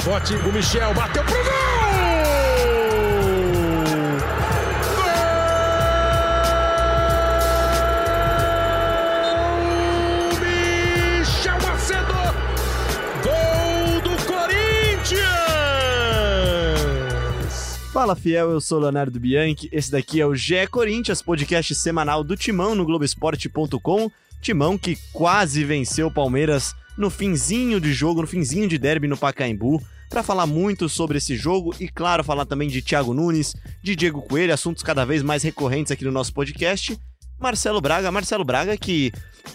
rebote. O Michel bateu pro gol! Fala fiel, eu sou Leonardo Bianchi. Esse daqui é o GE Corinthians, podcast semanal do Timão no Globoesporte.com. Timão que quase venceu o Palmeiras no finzinho de jogo, no finzinho de derby no Pacaembu. Para falar muito sobre esse jogo e, claro, falar também de Thiago Nunes, de Diego Coelho, assuntos cada vez mais recorrentes aqui no nosso podcast. Marcelo Braga, Marcelo Braga que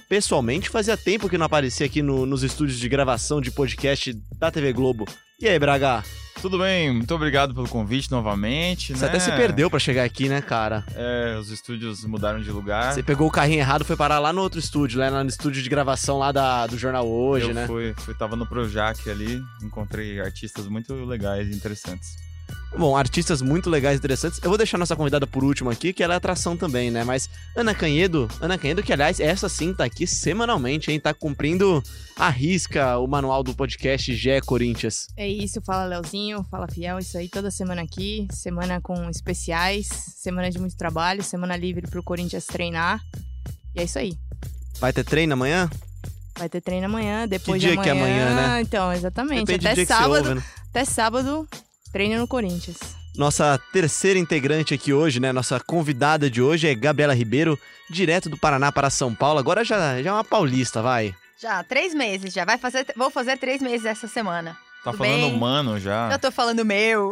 pessoalmente fazia tempo que não aparecia aqui no, nos estúdios de gravação de podcast da TV Globo. E aí, Braga? Tudo bem, muito obrigado pelo convite novamente. Você né? até se perdeu para chegar aqui, né, cara? É, os estúdios mudaram de lugar. Você pegou o carrinho errado foi parar lá no outro estúdio, lá no estúdio de gravação lá da, do Jornal Hoje, Eu né? fui, fui, tava no Projac ali, encontrei artistas muito legais e interessantes. Bom, artistas muito legais e interessantes. Eu vou deixar nossa convidada por último aqui, que ela é atração também, né? Mas Ana Canhedo, Ana Canhedo, que aliás, essa sim tá aqui semanalmente, hein? Tá cumprindo a risca o manual do podcast Gé Corinthians. É isso, fala Leozinho, fala Fiel, isso aí toda semana aqui, semana com especiais, semana de muito trabalho, semana livre pro Corinthians treinar. E é isso aí. Vai ter treino amanhã? Vai ter treino amanhã, depois dia de amanhã. que é amanhã, né? Então, exatamente. Depende até que sábado, ouve, né? até sábado, treino no Corinthians. Nossa terceira integrante aqui hoje, né? Nossa convidada de hoje é Gabriela Ribeiro, direto do Paraná para São Paulo. Agora já, já é uma paulista, vai. Já, três meses já. Vai fazer, vou fazer três meses essa semana. Tá Tudo falando bem? humano já. Já tô falando meu.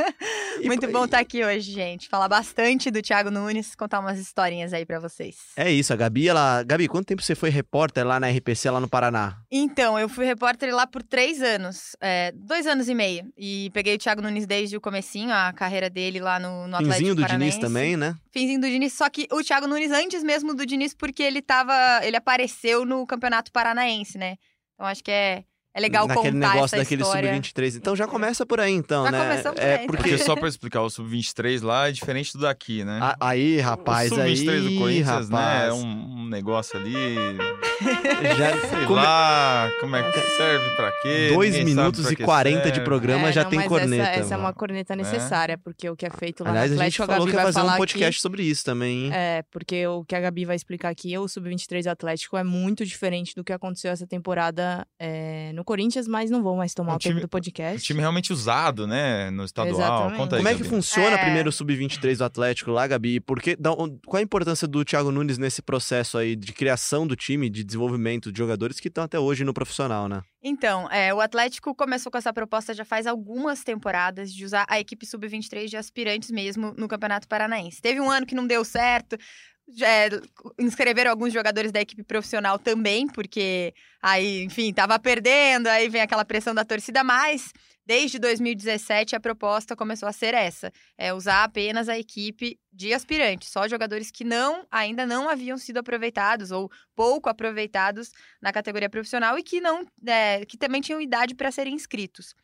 Muito bom estar aqui hoje, gente. Falar bastante do Thiago Nunes, contar umas historinhas aí pra vocês. É isso, a Gabi, ela. Gabi, quanto tempo você foi repórter lá na RPC, lá no Paraná? Então, eu fui repórter lá por três anos, é, dois anos e meio. E peguei o Thiago Nunes desde o comecinho, a carreira dele lá no, no Atlético Finzinho do Diniz Paranaense. também, né? Finzinho do Diniz, só que o Thiago Nunes antes mesmo do Diniz, porque ele tava. ele apareceu no Campeonato Paranaense, né? Então acho que é, é legal Naquele contar negócio essa daquele história. sub-23. Então já começa por aí, então, Já né? começamos por é aí, porque. Porque só pra explicar, o Sub-23 lá é diferente do daqui, né? A- Aí, rapaz, o aí. Sub-23 do Corinthians, né? rapaz. É um, um negócio ali. Já, Sei come- lá, como é que serve pra quê? Dois ninguém sabe minutos pra e que 40 de programa É, já não, tem mas corneta. Essa, essa é uma corneta necessária, porque o que é feito lá Aliás, no a gente Atlético, falou Gabi que ia vai fazer um podcast aqui. sobre isso também, hein? É, porque o que a Gabi vai explicar aqui, o Sub-23 do Atlético é muito diferente do que aconteceu essa temporada é, no Corinthians, mas não vou mais tomar É um o tempo time- do O podcast. time realmente usado, né? No estadual. Exatamente. Conta aí, Como é que Gabi. funciona É. primeiro o Sub-23 do Atlético lá, Gabi? Porque, da- qual a importância do Thiago Nunes nesse processo aí de criação do time, de desenvolvimento de jogadores que estão até hoje no profissional, né? Então, é, o Atlético começou com essa proposta já faz algumas temporadas de usar a equipe sub-23 de aspirantes mesmo no Campeonato Paranaense. Teve um ano que não deu certo. É, inscreveram alguns jogadores da equipe profissional também, porque aí, enfim, tava perdendo, aí vem aquela pressão da torcida, mas desde 2017 a proposta começou a ser essa: é usar apenas a equipe de aspirantes, só jogadores que não ainda não haviam sido aproveitados ou pouco aproveitados na categoria profissional e que não é, que também tinham idade para serem inscritos.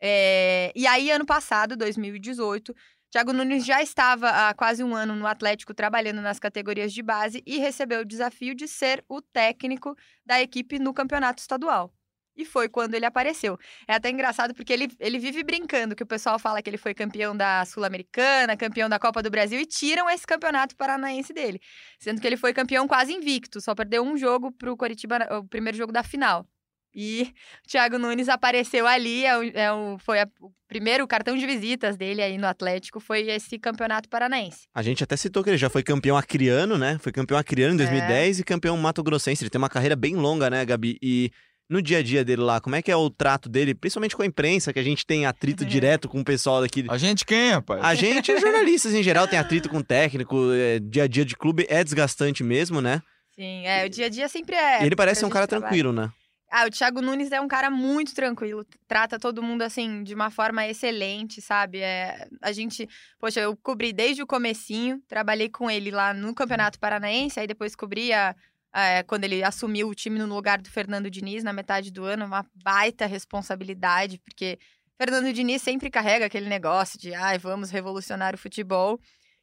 É, e aí, ano passado, 2018, Thiago Nunes já estava há quase um ano no Atlético trabalhando nas categorias de base e recebeu o desafio de ser o técnico da equipe no campeonato estadual. E foi quando ele apareceu. É até engraçado porque ele, ele vive brincando, que o pessoal fala que ele foi campeão da Sul-Americana, campeão da Copa do Brasil, e tiram esse campeonato paranaense dele. Sendo que ele foi campeão quase invicto, só perdeu um jogo pro Coritiba, o primeiro jogo da final. E o Thiago Nunes apareceu ali, é o, é o- foi a- o primeiro cartão de visitas dele aí no Atlético, foi esse campeonato paranaense. A gente até citou que ele já foi campeão acriano, né? Foi campeão acriano em 2010 e campeão mato-grossense. Ele tem uma carreira bem longa, né, Gabi? E no dia a dia dele lá, como é que é o trato dele, principalmente com a imprensa, que a gente tem atrito direto com o pessoal daqui. A gente quem, rapaz? A gente, os jornalistas em geral, tem atrito com o técnico, é, dia a dia de clube é desgastante mesmo, né? Sim, é, o dia a dia sempre é. e ele parece ser um cara trabalha. tranquilo, né? Ah, o Thiago Nunes é um cara muito tranquilo, trata todo mundo assim de uma forma excelente, sabe? É, a gente, poxa, eu cobri desde o comecinho, trabalhei com ele lá no Campeonato Paranaense, aí depois cobri a, a- quando ele assumiu o time no lugar do Fernando Diniz na metade do ano, uma baita responsabilidade, porque Fernando Diniz sempre carrega aquele negócio de, ai, vamos revolucionar o futebol.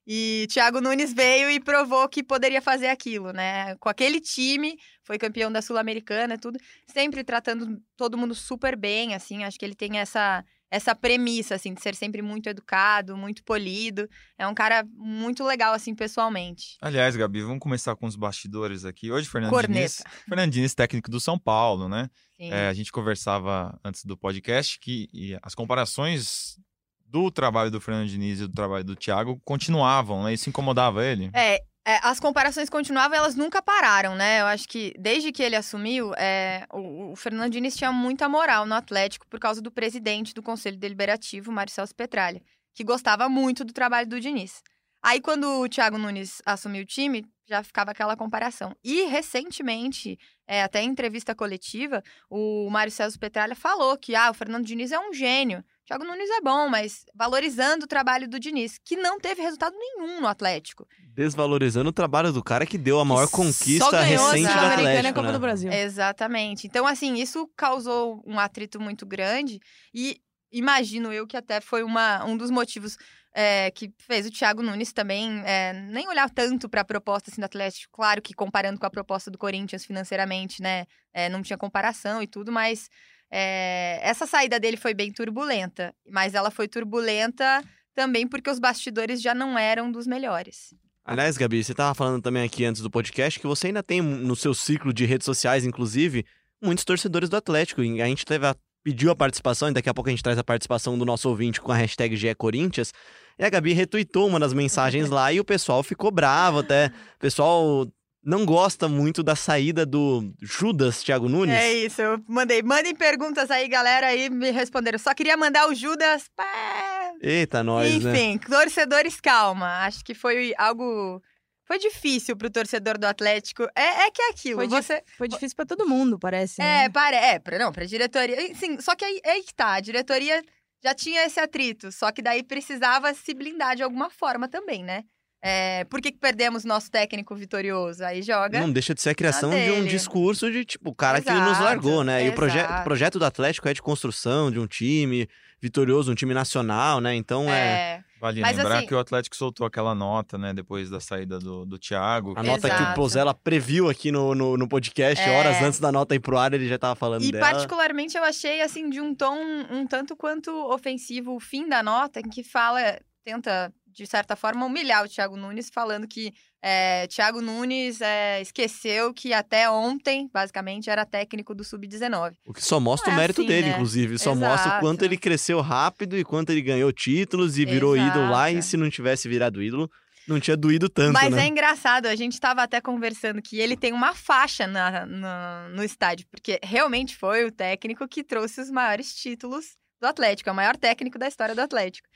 E Thiago Nunes veio e provou que poderia fazer aquilo, né? Com aquele time, foi campeão da Sul-Americana, tudo, sempre tratando todo mundo super bem, assim. Acho que ele tem essa essa premissa, assim, de ser sempre muito educado, muito polido. É um cara muito legal, assim, pessoalmente. Aliás, Gabi, vamos começar com os bastidores aqui. Hoje, Fernando Corneta. Diniz, Fernando Diniz, técnico do São Paulo, né? É, a gente conversava antes do podcast que e as comparações do trabalho do Fernando Diniz e do trabalho do Thiago continuavam, né? Isso incomodava ele? É, é, as comparações continuavam e elas nunca pararam, né? Eu acho que desde que ele assumiu, é, o, o Fernando Diniz tinha muita moral no Atlético por causa do presidente do Conselho Deliberativo, Mário Celso Petralha, que gostava muito do trabalho do Diniz. Aí, quando o Thiago Nunes assumiu o time, já ficava aquela comparação. E, recentemente, é, até em entrevista coletiva, o Mário Celso Petralha falou que ah, o Fernando Diniz é um gênio. O Thiago Nunes é bom, mas valorizando o trabalho do Diniz, que não teve resultado nenhum no Atlético. Desvalorizando o trabalho do cara que deu a maior Só conquista a recente do Sul-Americana e a Atlético, Copa né? do Brasil. Exatamente. Então, assim, isso causou um atrito muito grande e imagino eu que até foi uma, um dos motivos é, que fez o Thiago Nunes também é, nem olhar tanto para a proposta assim, do Atlético. Claro que comparando com a proposta do Corinthians financeiramente, né, é, não tinha comparação e tudo, mas é, essa saída dele foi bem turbulenta. Mas ela foi turbulenta também porque os bastidores já não eram dos melhores. Aliás, Gabi, você tava falando também aqui antes do podcast que você ainda tem no seu ciclo de redes sociais, inclusive, muitos torcedores do Atlético. E a gente teve a- pediu a participação, e daqui a pouco a gente traz a participação do nosso ouvinte com a hashtag GECorinthians. E a Gabi retweetou uma das mensagens lá e o pessoal ficou bravo até. O pessoal não gosta muito da saída do Judas Thiago Nunes. É isso, eu mandei. Mandem perguntas aí, galera, aí me responderam. Só queria mandar o Judas. pá. Eita, nós, né? Enfim, torcedores, calma. Acho que foi algo. Foi difícil pro torcedor do Atlético. É, é que é aquilo. Foi você. Foi difícil pra todo mundo, parece. É, né? para, é, pra, não, pra diretoria. Sim, só que aí, aí que tá. A diretoria já tinha esse atrito. Só que daí precisava se blindar de alguma forma também, né? É, por que, que perdemos nosso técnico vitorioso? Aí joga. Não deixa de ser a criação de um discurso de, tipo, o cara que nos Exato, largou, né? E o, proje exato. o projeto do Atlético é de construção de um time vitorioso, um time nacional, né? Então é. é, Vale Mas, lembrar assim- que o Atlético soltou aquela nota, né, depois da saída do, do Thiago. A nota que o Exato. Pozella previu aqui no, no, no podcast, É. horas antes da nota ir pro ar, ele já tava falando E dela. particularmente eu achei assim de um tom um tanto quanto ofensivo o fim da nota, em que fala, tenta de certa forma humilhar o Thiago Nunes, falando que é, Thiago Nunes é, esqueceu que até ontem, basicamente, era técnico do Sub-19. O que só mostra Não o é mérito assim, dele, né? inclusive. Só mostra o Exato. quanto ele cresceu rápido e quanto ele ganhou títulos e virou ídolo lá. E Exato. se não tivesse virado ídolo, não tinha doído tanto, Mas né? é engraçado, a gente estava até conversando que ele tem uma faixa na, na- no estádio, porque realmente foi o técnico que trouxe os maiores títulos do Atlético, é o maior técnico da história do Atlético.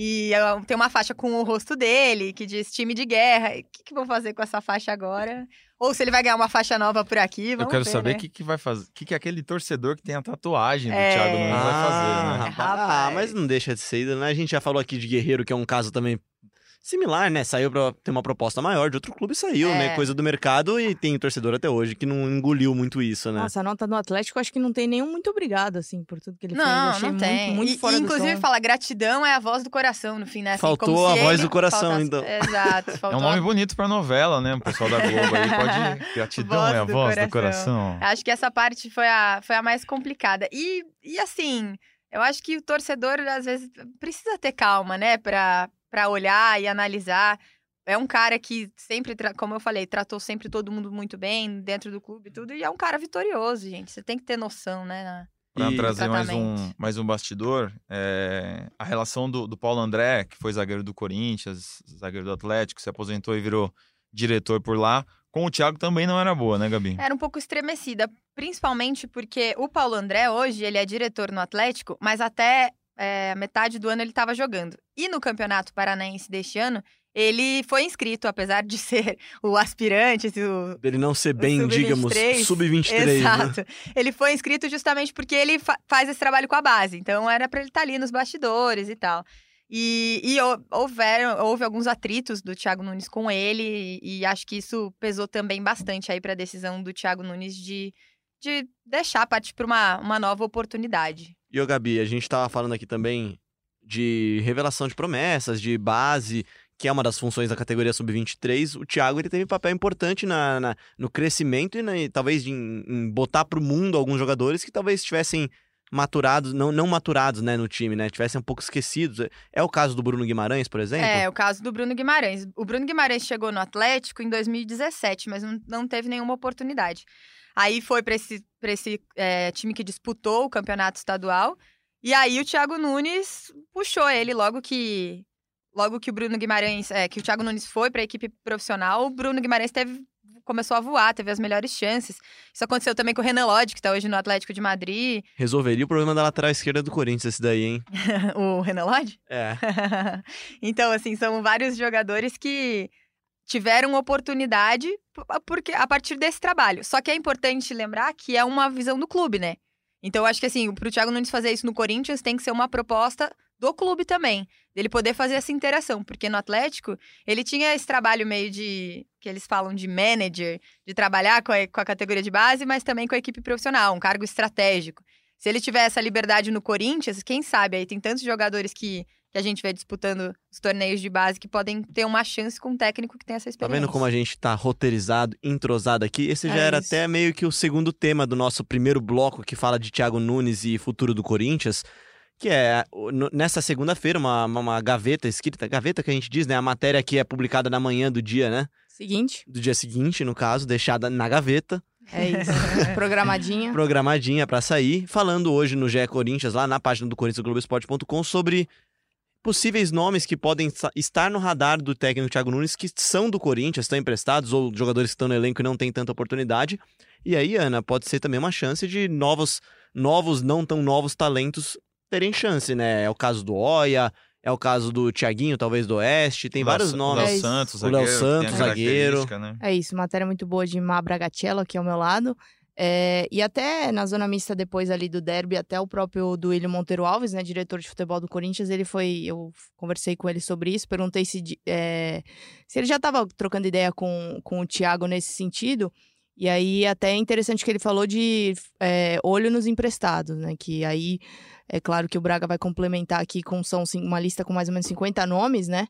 E ah, tem uma faixa com o rosto dele, que diz time de guerra. O que, que vão fazer com essa faixa agora? Ou se ele vai ganhar uma faixa nova por aqui, Eu quero ver, saber o né? que, que vai fazer. O que, que aquele torcedor que tem a tatuagem do É. Thiago Nunes vai fazer, né? rapaz. Rapaz. Ah, mas não deixa de ser né? A gente já falou aqui de Guerreiro, que é um caso também similar, né? Saiu pra ter uma proposta maior de outro clube, saiu, É. né? Coisa do mercado e tem torcedor até hoje que não engoliu muito isso, né? Nossa, a nota do Atlético, acho que não tem nenhum muito obrigado, assim, por tudo que ele fez. Eu Não, achei não tem. Muito, muito e, fora e, do inclusive, fala gratidão é a voz do coração no fim, né? Assim, Faltou como se a voz ele- do coração, faltasse- então. Exato. É faltou um a nome bonito pra novela, né? O pessoal da Globo aí pode. Gratidão Voz é a do voz do coração. coração. Acho que essa parte foi a, foi a mais complicada. E, e assim, eu acho que o torcedor, às vezes, precisa ter calma, né? Pra, pra olhar e analisar. É um cara que sempre, como eu falei, tratou sempre todo mundo muito bem dentro do clube e tudo. E é um cara vitorioso, gente. Você tem que ter noção, né? Pra E- trazer mais um, mais um bastidor, é, a relação do, do Paulo André, que foi zagueiro do Corinthians, zagueiro do Atlético, se aposentou e virou diretor por lá, com o Thiago também não era boa, né, Gabi? Era um pouco estremecida, principalmente porque o Paulo André, hoje, ele é diretor no Atlético, mas até é, metade do ano ele estava jogando. E no Campeonato Paranaense deste ano, ele foi inscrito, apesar de ser o aspirante, o Dele não ser bem, sub-23, digamos, sub-23, né? Exato. Ele foi inscrito justamente porque ele fa- faz esse trabalho com a base. Então era para ele estar ali nos bastidores e tal. E, e hou- houveram, houve alguns atritos do Thiago Nunes com ele, e, e acho que isso pesou também bastante aí para a decisão do Thiago Nunes de, de deixar partir para uma, uma nova oportunidade. E ô Gabi, a gente tava falando aqui também de revelação de promessas, de base. que é uma das funções da categoria sub-23, o Thiago ele teve papel importante na, na no crescimento e, na, e talvez em, em botar para o mundo alguns jogadores que talvez estivessem maturados, não, não maturados né, no time, né? Tivessem um pouco esquecidos. É o caso do Bruno Guimarães, por exemplo? É, o caso do Bruno Guimarães. O Bruno Guimarães chegou no Atlético em 2017, mas não, não teve nenhuma oportunidade. Aí foi para esse, pra esse é, time que disputou o campeonato estadual. E aí o Thiago Nunes puxou ele logo que logo que o Bruno Guimarães, é, que o Thiago Nunes foi para a equipe profissional, o Bruno Guimarães teve começou a voar, teve as melhores chances. Isso aconteceu também com o Renan Lodge, que está hoje no Atlético de Madrid. Resolveria o problema da lateral esquerda do Corinthians, esse daí, hein? o Renan Lodge? É. então, assim, são vários jogadores que tiveram oportunidade porque a partir desse trabalho. Só que é importante lembrar que é uma visão do clube, né? Então, eu acho que assim, pro Thiago Nunes fazer isso no Corinthians tem que ser uma proposta do clube também, dele poder fazer essa interação, porque no Atlético ele tinha esse trabalho meio de que eles falam de manager, de trabalhar com a, com a categoria de base, mas também com a equipe profissional, um cargo estratégico. Se ele tiver essa liberdade no Corinthians, quem sabe aí tem tantos jogadores que, que a gente vê disputando os torneios de base que podem ter uma chance com um técnico que tem essa experiência. Tá vendo como a gente tá roteirizado, entrosado aqui? Esse já É era isso. até meio que o segundo tema do nosso primeiro bloco que fala de Thiago Nunes e futuro do Corinthians. Que é, nessa segunda-feira, uma, uma, uma gaveta escrita, gaveta que a gente diz, né? A matéria que é publicada na manhã do dia, né? Seguinte, Do dia seguinte, no caso, deixada na gaveta, é isso. Programadinha. programadinha pra sair, falando hoje no GE Corinthians, lá na página do Corinthians Globoesporte.com, sobre possíveis nomes que podem estar no radar do técnico Thiago Nunes, que são do Corinthians, estão emprestados, ou jogadores que estão no elenco e não têm tanta oportunidade. E aí, Ana, pode ser também uma chance de novos, novos, não tão novos talentos terem chance, né? É o caso do Oia, é o caso do Thiaguinho, talvez do Oeste, tem Léo vários nomes. O É Léo isso. Santos, O Léo Santos, zagueiro. Né? É isso, matéria muito boa de Má Bragatello, aqui ao meu lado. É, e até na zona mista, depois ali do derby, até o próprio Duílio Monteiro Alves, né, diretor de futebol do Corinthians, ele foi. Eu conversei com ele sobre isso, perguntei se, é, se ele já estava trocando ideia com, com o Thiago nesse sentido. E aí, até é interessante que ele falou de é, olho nos emprestados, né? Que aí, é claro que o Braga vai complementar aqui com são, uma lista com mais ou menos 50 nomes, né?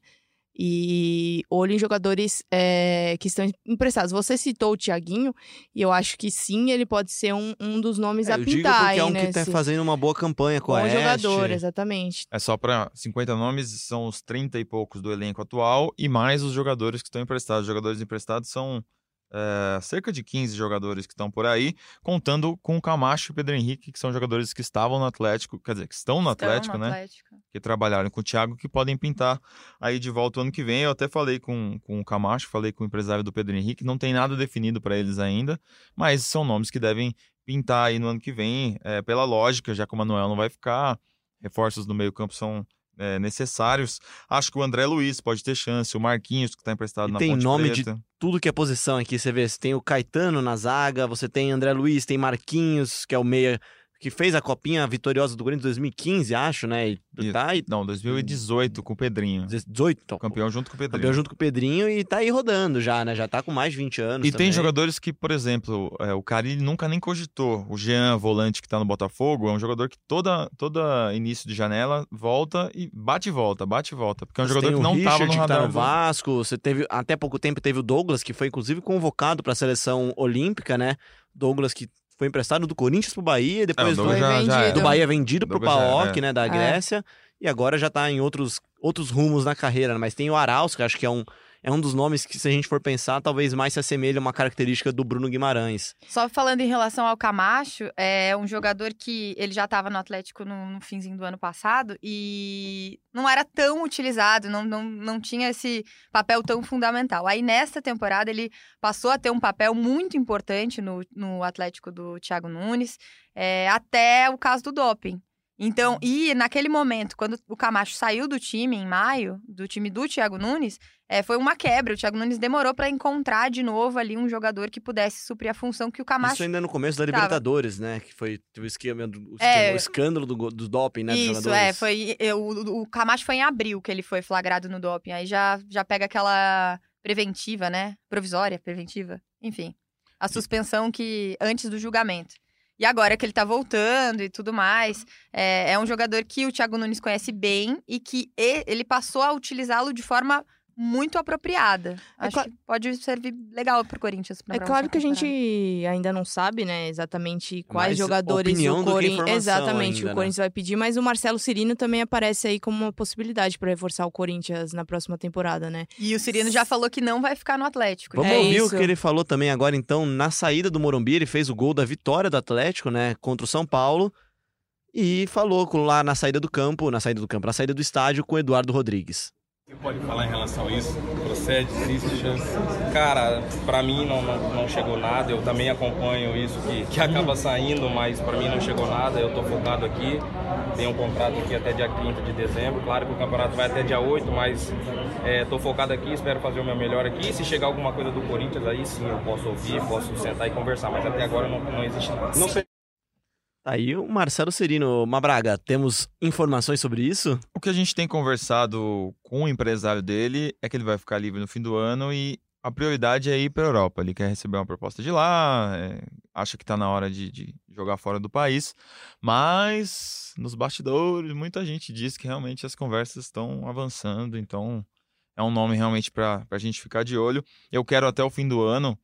E olho em jogadores é, que estão emprestados. Você citou o Thiaguinho, e eu acho que sim, ele pode ser um, um dos nomes É, a eu digo pintar porque é um que tá nesse- fazendo uma boa campanha com Bom a Oeste. jogador, exatamente. É só para 50 nomes, são os 30 e poucos do elenco atual e mais os jogadores que estão emprestados. Os jogadores emprestados são é, cerca de 15 jogadores que estão por aí, contando com o Camacho e o Pedro Henrique, que são jogadores que estavam no Atlético, quer dizer, que estão no Estão Atlético, no né? Atlético. que trabalharam com o Thiago, que podem pintar aí de volta o ano que vem. Eu até falei com, com o Camacho, falei com o empresário do Pedro Henrique, não tem nada definido para eles ainda, mas são nomes que devem pintar aí no ano que vem, é, pela lógica, já que o Manuel não vai ficar, reforços no meio campo são é, necessários. Acho que o André Luiz pode ter chance, o Marquinhos, que está emprestado E na tem Ponte nome de Preta. tudo que é posição aqui. Você vê, você tem o Caetano na zaga, você tem André Luiz, tem Marquinhos, que é o meia que fez a copinha vitoriosa do Corinthians em 2015, acho, né? E E- tá aí Não, 2018 com o Pedrinho. 18, então, Campeão junto com o Pedrinho. campeão junto com o Pedrinho e tá aí rodando já, né? Já tá com mais de 20 anos E também. tem jogadores que, por exemplo, é, o Carilli nunca nem cogitou. O Jean, volante que tá no Botafogo, é um jogador que toda, toda início de janela volta e bate e volta, bate e volta. Porque é um Você jogador que não Richard, tava no que radar. tá no Vasco, você teve até pouco tempo teve o Douglas que foi inclusive convocado para a seleção olímpica, né? Douglas que foi emprestado do Corinthians pro Bahia, depois do, já, já do Bahia vendido pro PAOK, é. né, da É. Grécia, e agora já tá em outros, outros rumos na carreira, né? mas tem o Arauz, que eu acho que é um, é um dos nomes que, se a gente for pensar, talvez mais se assemelha a uma característica do Bruno Guimarães. Só falando em relação ao Camacho, é um jogador que ele já estava no Atlético no, no finzinho do ano passado e não era tão utilizado, não, não, não tinha esse papel tão fundamental. Aí nesta temporada ele passou a ter um papel muito importante no, no Atlético do Thiago Nunes, é, até o caso do doping. Então, e naquele momento, quando o Camacho saiu do time em maio, do time do Thiago Nunes, é, foi uma quebra. O Thiago Nunes demorou para encontrar de novo ali um jogador que pudesse suprir a função que o Camacho Isso ainda no começo da Tava. Libertadores, né? Que foi o esquema, do, o, É. o escândalo do, do doping, né? Isso, é, foi. o, o Camacho foi em abril que ele foi flagrado no doping. Aí já, já pega aquela preventiva, né? Provisória, preventiva. Enfim. A suspensão que. antes do julgamento. E agora que ele tá voltando e tudo mais, é, é um jogador que o Thiago Nunes conhece bem e que ele passou a utilizá-lo de forma muito apropriada. É Acho cla- que pode servir legal pro Corinthians. na É claro que a gente ainda não sabe, né, exatamente quais Mais jogadores opinião o Corinthians. Exatamente, ainda, o Corinthians vai pedir, mas o Marcelo Cirino também aparece aí como uma possibilidade para reforçar o Corinthians na próxima temporada, né? E o Cirino já falou que não vai ficar no Atlético. Vamos É ouvir o isso. que ele falou também agora, então, na saída do Morumbi, ele fez o gol da vitória do Atlético, né, contra o São Paulo, e falou com- lá na saída do campo, na saída do campo, na saída do estádio com o Eduardo Rodrigues. Você pode falar em relação a isso? Procede, existe chance? Cara, pra mim não, não, não chegou nada. Eu também acompanho isso que, que acaba saindo, mas pra mim não chegou nada. Eu tô focado aqui. Tenho um contrato aqui até dia 30 de dezembro. Claro que o campeonato vai até dia 8, mas é, tô focado aqui. Espero fazer o meu melhor aqui. Se chegar alguma coisa do Corinthians, aí sim eu posso ouvir, posso sentar e conversar. Mas até agora não, não existe nada. Não sei. Aí o Marcelo Serino, Mabraga, temos informações sobre isso? O que a gente tem conversado com o empresário dele é que ele vai ficar livre no fim do ano e a prioridade é ir para a Europa. Ele quer receber uma proposta de lá, é, acha que está na hora de, de jogar fora do país, mas nos bastidores muita gente diz que realmente as conversas estão avançando, então é um nome realmente para a gente ficar de olho. Eu quero até o fim do ano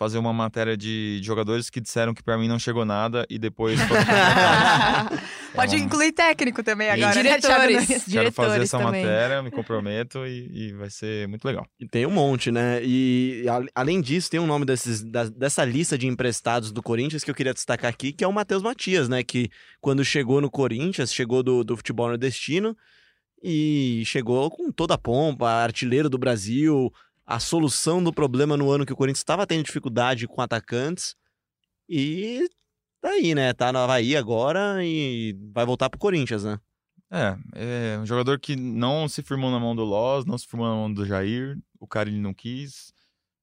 fazer uma matéria de, de jogadores que disseram que para mim não chegou nada e depois. Pode É uma- incluir técnico também E agora, né, diretores? Quero fazer essa também. matéria, me comprometo e, e vai ser muito legal. E tem um monte, né? E a- além disso, tem um nome desses, da- dessa lista de emprestados do Corinthians que eu queria destacar aqui, que é o Matheus Matias, né? Que quando chegou no Corinthians, chegou do, do futebol nordestino e chegou com toda a pompa, artilheiro do Brasil, a solução do problema no ano que o Corinthians estava tendo dificuldade com atacantes. E tá aí, né? Tá no Havaí agora e vai voltar pro Corinthians, né? É, é um jogador que não se firmou na mão do Loz, não se firmou na mão do Jair, o cara ele não quis.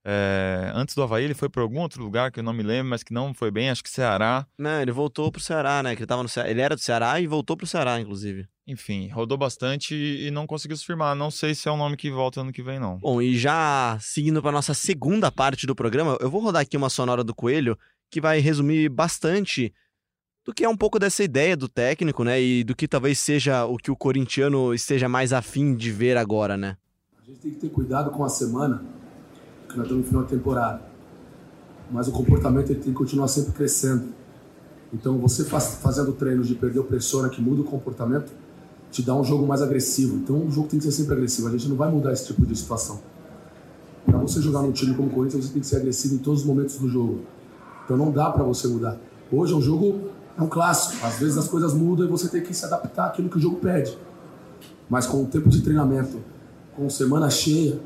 É, antes do Havaí ele foi para algum outro lugar que eu não me lembro, mas que não foi bem, acho que Ceará. Não, ele voltou pro Ceará, né? Que ele tava no Ceará. Ele era do Ceará e voltou pro Ceará, inclusive. Enfim, rodou bastante e não conseguiu se firmar. Não sei se é um nome que volta ano que vem, não. Bom, e já seguindo para nossa segunda parte do programa, eu vou rodar aqui uma sonora do Coelho que vai resumir bastante do que é um pouco dessa ideia do técnico, né? E do que talvez seja o que o corintiano esteja mais afim de ver agora, né? A gente tem que ter cuidado com a semana, porque nós estamos no final de temporada. Mas o comportamento ele tem que continuar sempre crescendo. Então, você faz, fazendo treinos de perder o pressora que muda o comportamento, te dá um jogo mais agressivo. Então, o jogo tem que ser sempre agressivo. A gente não vai mudar esse tipo de situação. Para você jogar num time como o Corinthians, você tem que ser agressivo em todos os momentos do jogo. Então, não dá para você mudar. Hoje é um jogo, é um clássico. Às vezes as coisas mudam e você tem que se adaptar àquilo que o jogo pede. Mas com o tempo de treinamento, com semana cheia,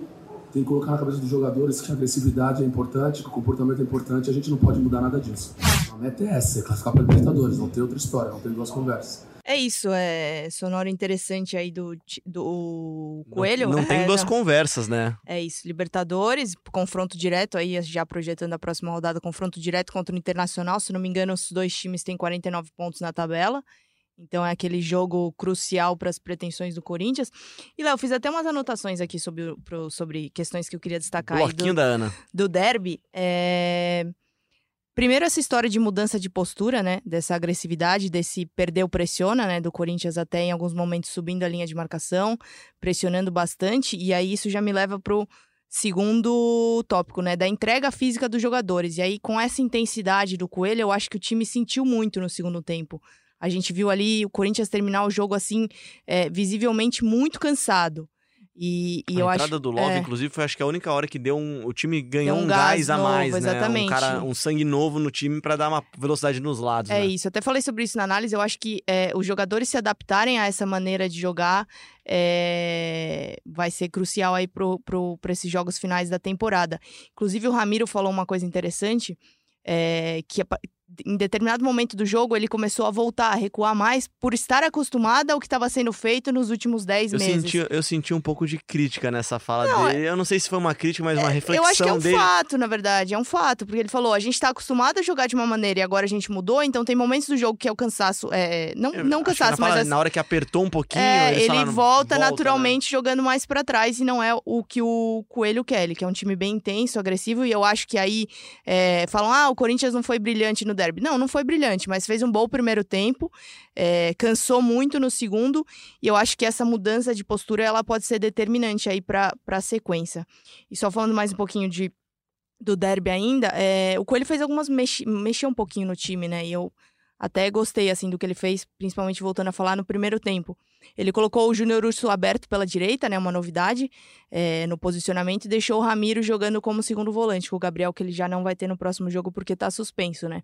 tem que colocar na cabeça dos jogadores que a agressividade é importante, que o comportamento é importante, a gente não pode mudar nada disso. A meta é essa, é classificar para Libertadores, não tem outra história, não tem duas conversas. É isso, é sonora interessante aí do, do Coelho. Não, não tem é, duas da- conversas, né? É isso, Libertadores, confronto direto aí, já projetando a próxima rodada, confronto direto contra o Internacional. Se não me engano, os dois times têm 49 pontos na tabela. Então é aquele jogo crucial para as pretensões do Corinthians. E Léo, fiz até umas anotações aqui sobre, pro- sobre questões que eu queria destacar aí do, Bloquinho da Ana. do derby. É... Primeiro, essa história de mudança de postura, né? Dessa agressividade, desse perdeu pressiona, né? Do Corinthians até em alguns momentos subindo a linha de marcação, pressionando bastante. E aí isso já me leva pro segundo tópico, né? Da entrega física dos jogadores. E aí, com essa intensidade do Coelho, eu acho que o time sentiu muito no segundo tempo. A gente viu ali o Corinthians terminar o jogo assim, é, visivelmente muito cansado. E, e a eu entrada acho do Love, é. inclusive, foi acho que a única hora que deu um. O time ganhou Deu um um gás, gás a novo, mais, né? exatamente. Um, cara, um sangue novo no time pra dar uma velocidade nos lados. É né? isso, até falei sobre isso na análise. Eu acho que é, os jogadores se adaptarem a essa maneira de jogar é, vai ser crucial aí para pro, pro esses jogos finais da temporada. Inclusive, o Ramiro falou uma coisa interessante. é, que a em determinado momento do jogo ele começou a voltar, a recuar mais por estar acostumado ao que estava sendo feito nos últimos 10 Eu meses. senti, eu senti um pouco de crítica nessa fala Não, dele. Eu não sei se foi uma crítica, mas uma reflexão Eu acho que é um dele. fato, na verdade, é um fato, porque ele falou, a gente tá acostumado a jogar de uma maneira e agora a gente mudou, então tem momentos do jogo que é o cansaço, é, não, Eu não que cansaço, mas fala- assim, na hora que apertou um pouquinho, É, ele falaram, volta, né? naturalmente jogando mais pra trás e não é o que o Coelho quer. Ele quer um time bem intenso, agressivo, e eu acho que aí é, falam: ah, o Corinthians não foi brilhante no derby. Não, não foi brilhante, mas fez um bom primeiro tempo, é, cansou muito no segundo, e eu acho que essa mudança de postura ela pode ser determinante aí para a sequência. E só falando mais um pouquinho de, do derby ainda, é, o Coelho fez algumas. Mexi, mexeu um pouquinho no time, né? E eu até gostei, assim, do que ele fez, principalmente voltando a falar no primeiro tempo. Ele colocou o Júnior Urso aberto pela direita, né? Uma novidade é, no posicionamento, e deixou o Ramiro jogando como segundo volante, com o Gabriel, que ele já não vai ter no próximo jogo porque tá suspenso, né?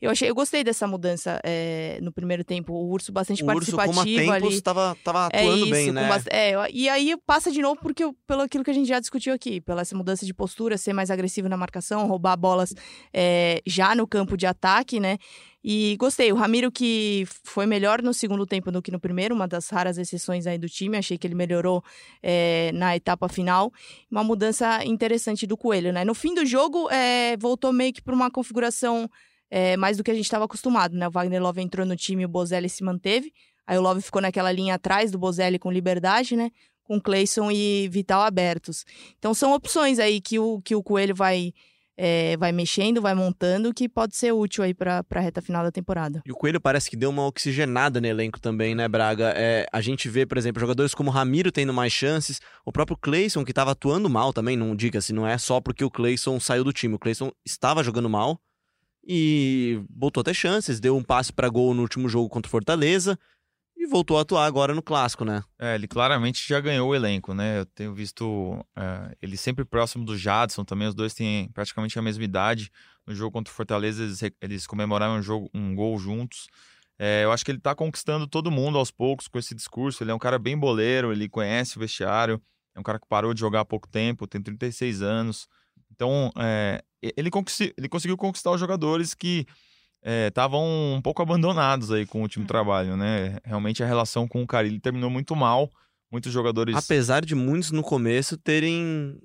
Eu achei, eu gostei dessa mudança é, no primeiro tempo. O Urso bastante O Urso, participativo como há tempos, ali. tava É atuando isso, bem, né? bast- é, e aí passa de novo porque pelo aquilo que a gente já discutiu aqui, pela essa mudança de postura, ser mais agressivo na marcação, roubar bolas é, já no campo de ataque, né? E gostei. O Ramiro que foi melhor no segundo tempo do que no primeiro, uma das raras exceções aí do time. Achei que ele melhorou é, na etapa final. Uma mudança interessante do Coelho, né? No fim do jogo, é, voltou meio que para uma configuração é, mais do que a gente estava acostumado, né? O Wagner Love entrou no time o Bozelli se manteve. Aí o Love ficou naquela linha atrás do Bozelli com liberdade, né? Com Cleison e Vital abertos. Então são opções aí que o, que o Coelho vai, é, vai mexendo, vai montando, que pode ser útil aí para a reta final da temporada. E o Coelho parece que deu uma oxigenada no elenco também, né, Braga? É, a gente vê, por exemplo, jogadores como Ramiro tendo mais chances, o próprio Cleison, que estava atuando mal também, não diga-se, não é só porque o Cleison saiu do time. O Cleison estava jogando mal e voltou a ter chances, deu um passe para gol no último jogo contra o Fortaleza e voltou a atuar agora no clássico, né? É, ele claramente já ganhou o elenco, né? Eu tenho visto é, ele sempre próximo do Jadson também, os dois têm praticamente a mesma idade. No jogo contra o Fortaleza, eles, eles comemoraram um, jogo, um gol juntos. É, eu acho que ele tá conquistando todo mundo aos poucos com esse discurso. Ele é um cara bem boleiro, ele conhece o vestiário, é um cara que parou de jogar há pouco tempo, tem 36 anos. Então, é, ele, ele conseguiu conquistar os jogadores que estavam um pouco abandonados aí com o último trabalho, né? Realmente a relação com o Carilli terminou muito mal. Muitos jogadores. Apesar de muitos no começo terem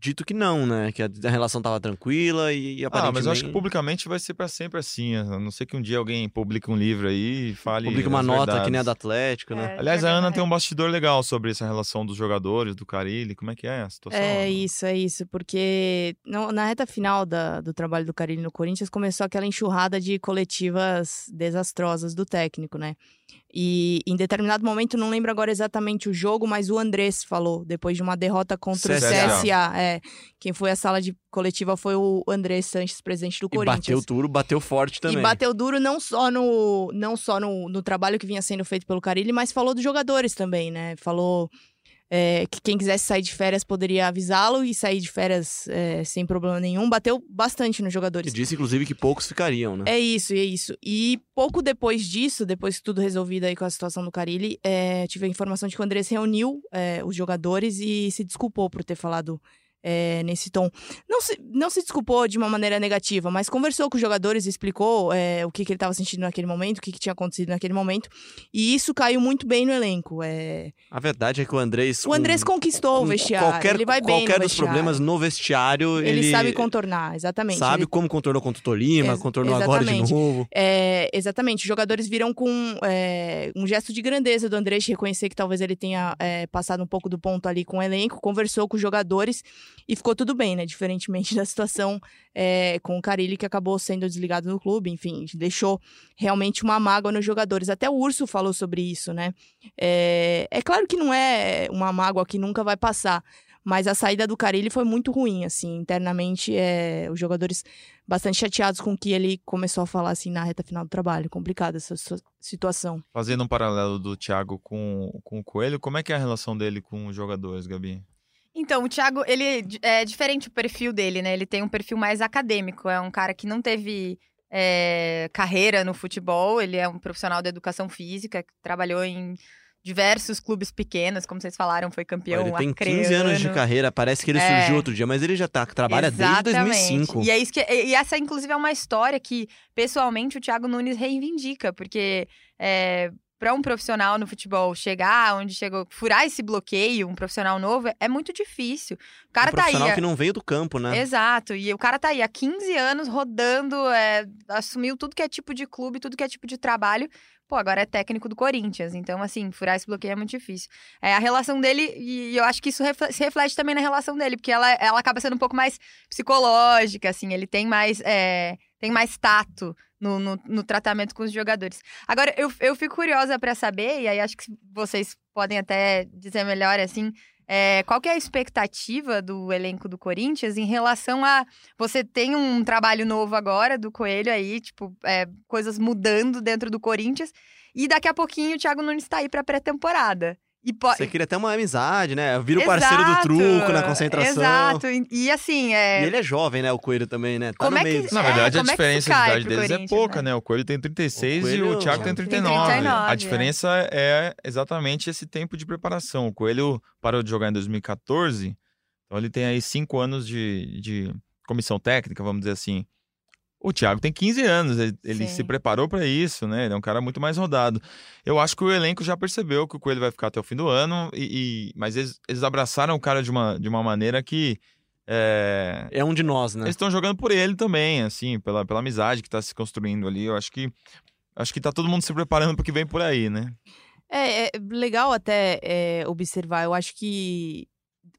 dito que não, né? Que a, a relação tava tranquila e, e Ah, aparentemente... mas eu acho que publicamente vai ser pra sempre assim. A não ser que um dia alguém publique um livro aí e fale. Publica uma as nota verdades. que nem a do Atlético, né? É, Aliás, a Ana tem um bastidor legal sobre essa relação dos jogadores, do Carilli. Como é que é a situação? É isso, é isso, porque no- na reta final da- do trabalho do Carilli no Corinthians começou aquela enxurrada de coletivas desastrosas do técnico, né? E em determinado momento, não lembro agora exatamente o jogo, mas o Andrés falou, depois de uma derrota contra o CSA. CSA. É, quem foi à sala de coletiva foi o Andrés Sanches, presidente do E Corinthians. bateu duro, bateu forte também. E bateu duro não só no não só no, no trabalho que vinha sendo feito pelo Carilli, mas falou dos jogadores também, né? Falou é, que quem quisesse sair de férias poderia avisá-lo e sair de férias é, sem problema nenhum. Bateu bastante nos E jogadores. disse, inclusive, que poucos ficariam, né? É isso, é isso. E pouco depois disso, depois que tudo resolvido aí com a situação do Carilli, é, tive a informação de que o Andrés reuniu é, os jogadores e se desculpou por ter falado é, nesse tom. Não se, não se desculpou de uma maneira negativa, mas conversou com os jogadores e explicou é, o que, que ele estava sentindo naquele momento, o que, que tinha acontecido naquele momento. E isso caiu muito bem no elenco. É... A verdade é que o Andrés... O Andrés com- conquistou o com vestiário. Qualquer, ele vai bem qualquer no dos vestiário. problemas no vestiário, Ele, ele... sabe contornar, exatamente. Sabe Ele como contornou contra o Tolima, Ex- contornou agora de exatamente. novo. É, exatamente, os jogadores viram com é, um gesto de grandeza do Andrés, reconhecer que talvez ele tenha é, passado um pouco do ponto ali com o elenco, conversou com os jogadores e ficou tudo bem, né? Diferentemente da situação é, com o Carilli, que acabou sendo desligado do clube, enfim, deixou realmente uma mágoa nos jogadores. Até o Urso falou sobre isso, né? É, é claro que não é uma mágoa que nunca vai passar. Mas a saída do Carilli foi muito ruim, assim, internamente, é, os jogadores bastante chateados com o que ele começou a falar, assim, na reta final do trabalho. Complicada essa situação. Fazendo um paralelo do Thiago com, com o Coelho, como é que é a relação dele com os jogadores, Gabi? Então, o Thiago, ele é diferente o perfil dele, né? Ele tem um perfil mais acadêmico. É um cara que não teve é, carreira no futebol. Ele é um profissional da educação física, que trabalhou em diversos clubes pequenos, como vocês falaram, foi campeão Ele tem 15 acreano. anos de carreira, parece que ele É. surgiu outro dia, mas ele já tá, trabalha desde Exatamente. 2005. E é isso que e essa inclusive é uma história que pessoalmente o Thiago Nunes reivindica, porque é, para um profissional no futebol chegar onde chegou, furar esse bloqueio, um profissional novo, é muito difícil. O cara um tá aí. profissional há- que não veio do campo, né? Exato, e o cara tá aí há 15 anos rodando, é, assumiu tudo que é tipo de clube, tudo que é tipo de trabalho. Pô, agora é técnico do Corinthians, então, assim, furar esse bloqueio é muito difícil. É, a relação dele, e eu acho que isso se reflete também na relação dele, porque ela, ela acaba sendo um pouco mais psicológica, assim, ele tem mais é, tem mais tato no, no, no tratamento com os jogadores. Agora, eu, eu fico curiosa para saber, e aí acho que vocês podem até dizer melhor assim. É, qual que é a expectativa do elenco do Corinthians em relação a você tem um trabalho novo agora do Coelho aí, tipo, é, coisas mudando dentro do Corinthians, e daqui a pouquinho o Thiago Nunes está aí para pré-temporada. E Você queria até uma amizade, né? Vira o parceiro do truco na concentração. Exato. E, e assim, é. E ele é jovem, né? O Coelho também, né? Tá como no é meio. Que... Na verdade, é, a diferença de idade deles é pouca, né? né? O Coelho tem 36 o Coelho... e o Thiago tem 39. 39 a diferença é. é exatamente esse tempo de preparação. O Coelho parou de jogar em 2014, então ele tem aí cinco anos de, de comissão técnica, vamos dizer assim. O Thiago tem 15 anos, ele, ele se preparou para isso, né? Ele é um cara muito mais rodado. Eu acho que o elenco já percebeu que o Coelho vai ficar até o fim do ano, e, e mas eles, eles, abraçaram o cara de uma, de uma maneira que. É... é um de nós, né? Eles estão jogando por ele também, assim, pela, pela amizade que está se construindo ali. Eu acho que acho que tá todo mundo se preparando para o que vem por aí, né? É, é legal até é, observar. Eu acho que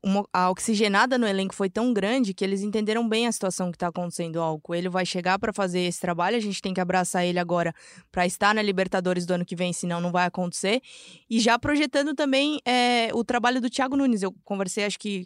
uma, a oxigenada no elenco foi tão grande que eles entenderam bem a situação que está acontecendo. O Coelho vai chegar para fazer esse trabalho, a gente tem que abraçar ele agora para estar na Libertadores do ano que vem, senão não vai acontecer. E já projetando também é, o trabalho do Thiago Nunes. Eu conversei, acho que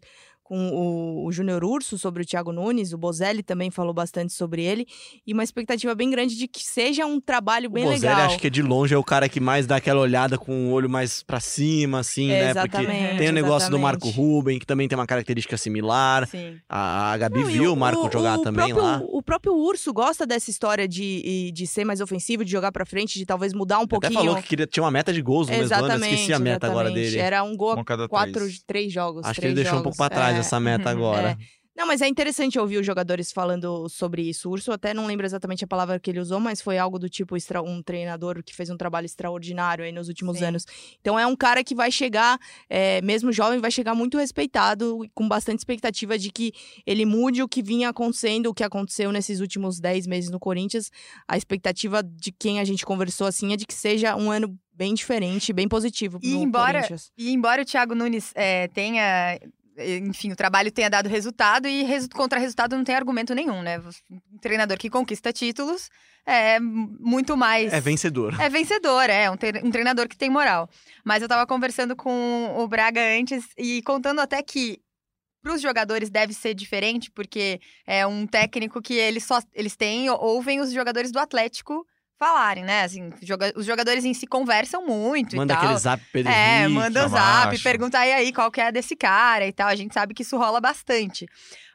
com o, o Júnior Urso sobre o Thiago Nunes, o Bozelli também falou bastante sobre ele, e uma expectativa bem grande de que seja um trabalho bem o Bozelli, legal. acho que de longe é o cara que mais dá aquela olhada com o olho mais para cima, assim, é, né? Porque tem o negócio exatamente. do Marco Ruben, que também tem uma característica similar. Sim. A, a Gabi Não, viu o, o Marco jogar o também próprio, lá. O próprio Urso gosta dessa história de, de ser mais ofensivo, de jogar para frente, de talvez mudar um pouquinho. Até falou que queria, tinha uma meta de gols no mesmo ano, Exatamente, esqueci a meta agora exatamente. dele. Era um gol a quatro, três. três jogos. Acho que três ele deixou um jogos. pouco pra trás É. essa meta agora. É. Não, mas é interessante ouvir os jogadores falando sobre isso. O Urso até não lembro exatamente a palavra que ele usou, mas foi algo do tipo extra- um treinador que fez um trabalho extraordinário aí nos últimos Sim. anos. Então é um cara que vai chegar, é, mesmo jovem, vai chegar muito respeitado, e com bastante expectativa de que ele mude o que vinha acontecendo, o que aconteceu nesses últimos 10 meses no Corinthians. A expectativa de quem a gente conversou assim é de que seja um ano bem diferente, bem positivo E no embora- Corinthians. E embora o Thiago Nunes é, tenha. Enfim, o trabalho tenha dado resultado e resu contra resultado não tem argumento nenhum, né? Um treinador que conquista títulos é muito mais. É vencedor. É vencedor, é um, um treinador que tem moral. Mas eu tava conversando com o Braga antes e contando até que para os jogadores deve ser diferente, porque é um técnico que eles só eles têm, ouvem os jogadores do Atlético falarem, né? Assim, joga- os jogadores em si conversam muito Manda e tal. aquele zap É, manda Camacho. zap, pergunta aí, aí qual que é desse cara e tal. A gente sabe que isso rola bastante.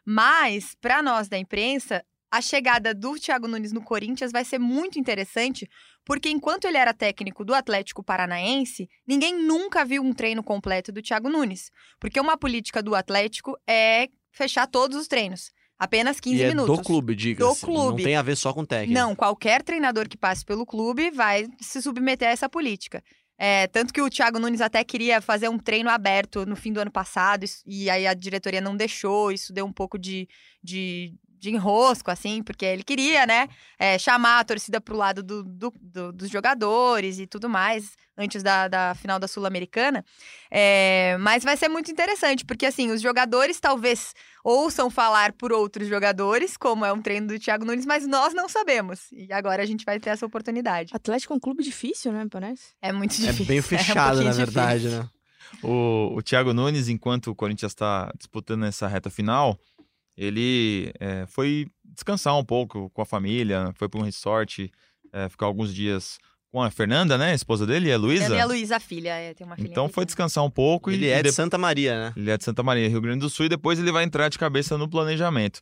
Mas, para nós da imprensa, a chegada do Thiago Nunes no Corinthians vai ser muito interessante, porque enquanto ele era técnico do Atlético Paranaense, ninguém nunca viu um treino completo do Thiago Nunes. Porque uma política do Atlético é fechar todos os treinos. Apenas 15 e é minutos. do clube, diga-se. Do clube. Não tem a ver só com técnico. Não, qualquer treinador que passe pelo clube vai se submeter a essa política. É, tanto que o Thiago Nunes até queria fazer um treino aberto no fim do ano passado, e aí a diretoria não deixou, isso deu um pouco de, de, de enrosco, assim, porque ele queria, né, é, chamar a torcida pro lado do, do- do- dos jogadores e tudo mais, antes da, da final da Sul-Americana. É, mas vai ser muito interessante, porque assim, os jogadores talvez ouçam falar por outros jogadores, como é um treino do Thiago Nunes, mas nós não sabemos. E agora a gente vai ter essa oportunidade. Atlético é um clube difícil, né, parece? É muito É difícil. bem um fechado, pouquinho na verdade, difícil. né? O, o Thiago Nunes, enquanto o Corinthians está disputando essa reta final, ele é, foi descansar um pouco com a família, foi para um resort, é, ficar alguns dias com a Fernanda, né? A esposa dele, a É Luísa. a minha Luísa, a filha, é, tem uma filha. Então foi descansar um pouco Ele e, é de de- Santa Maria, né? ele é de Santa Maria, Rio Grande do Sul, e depois ele vai entrar de cabeça no planejamento.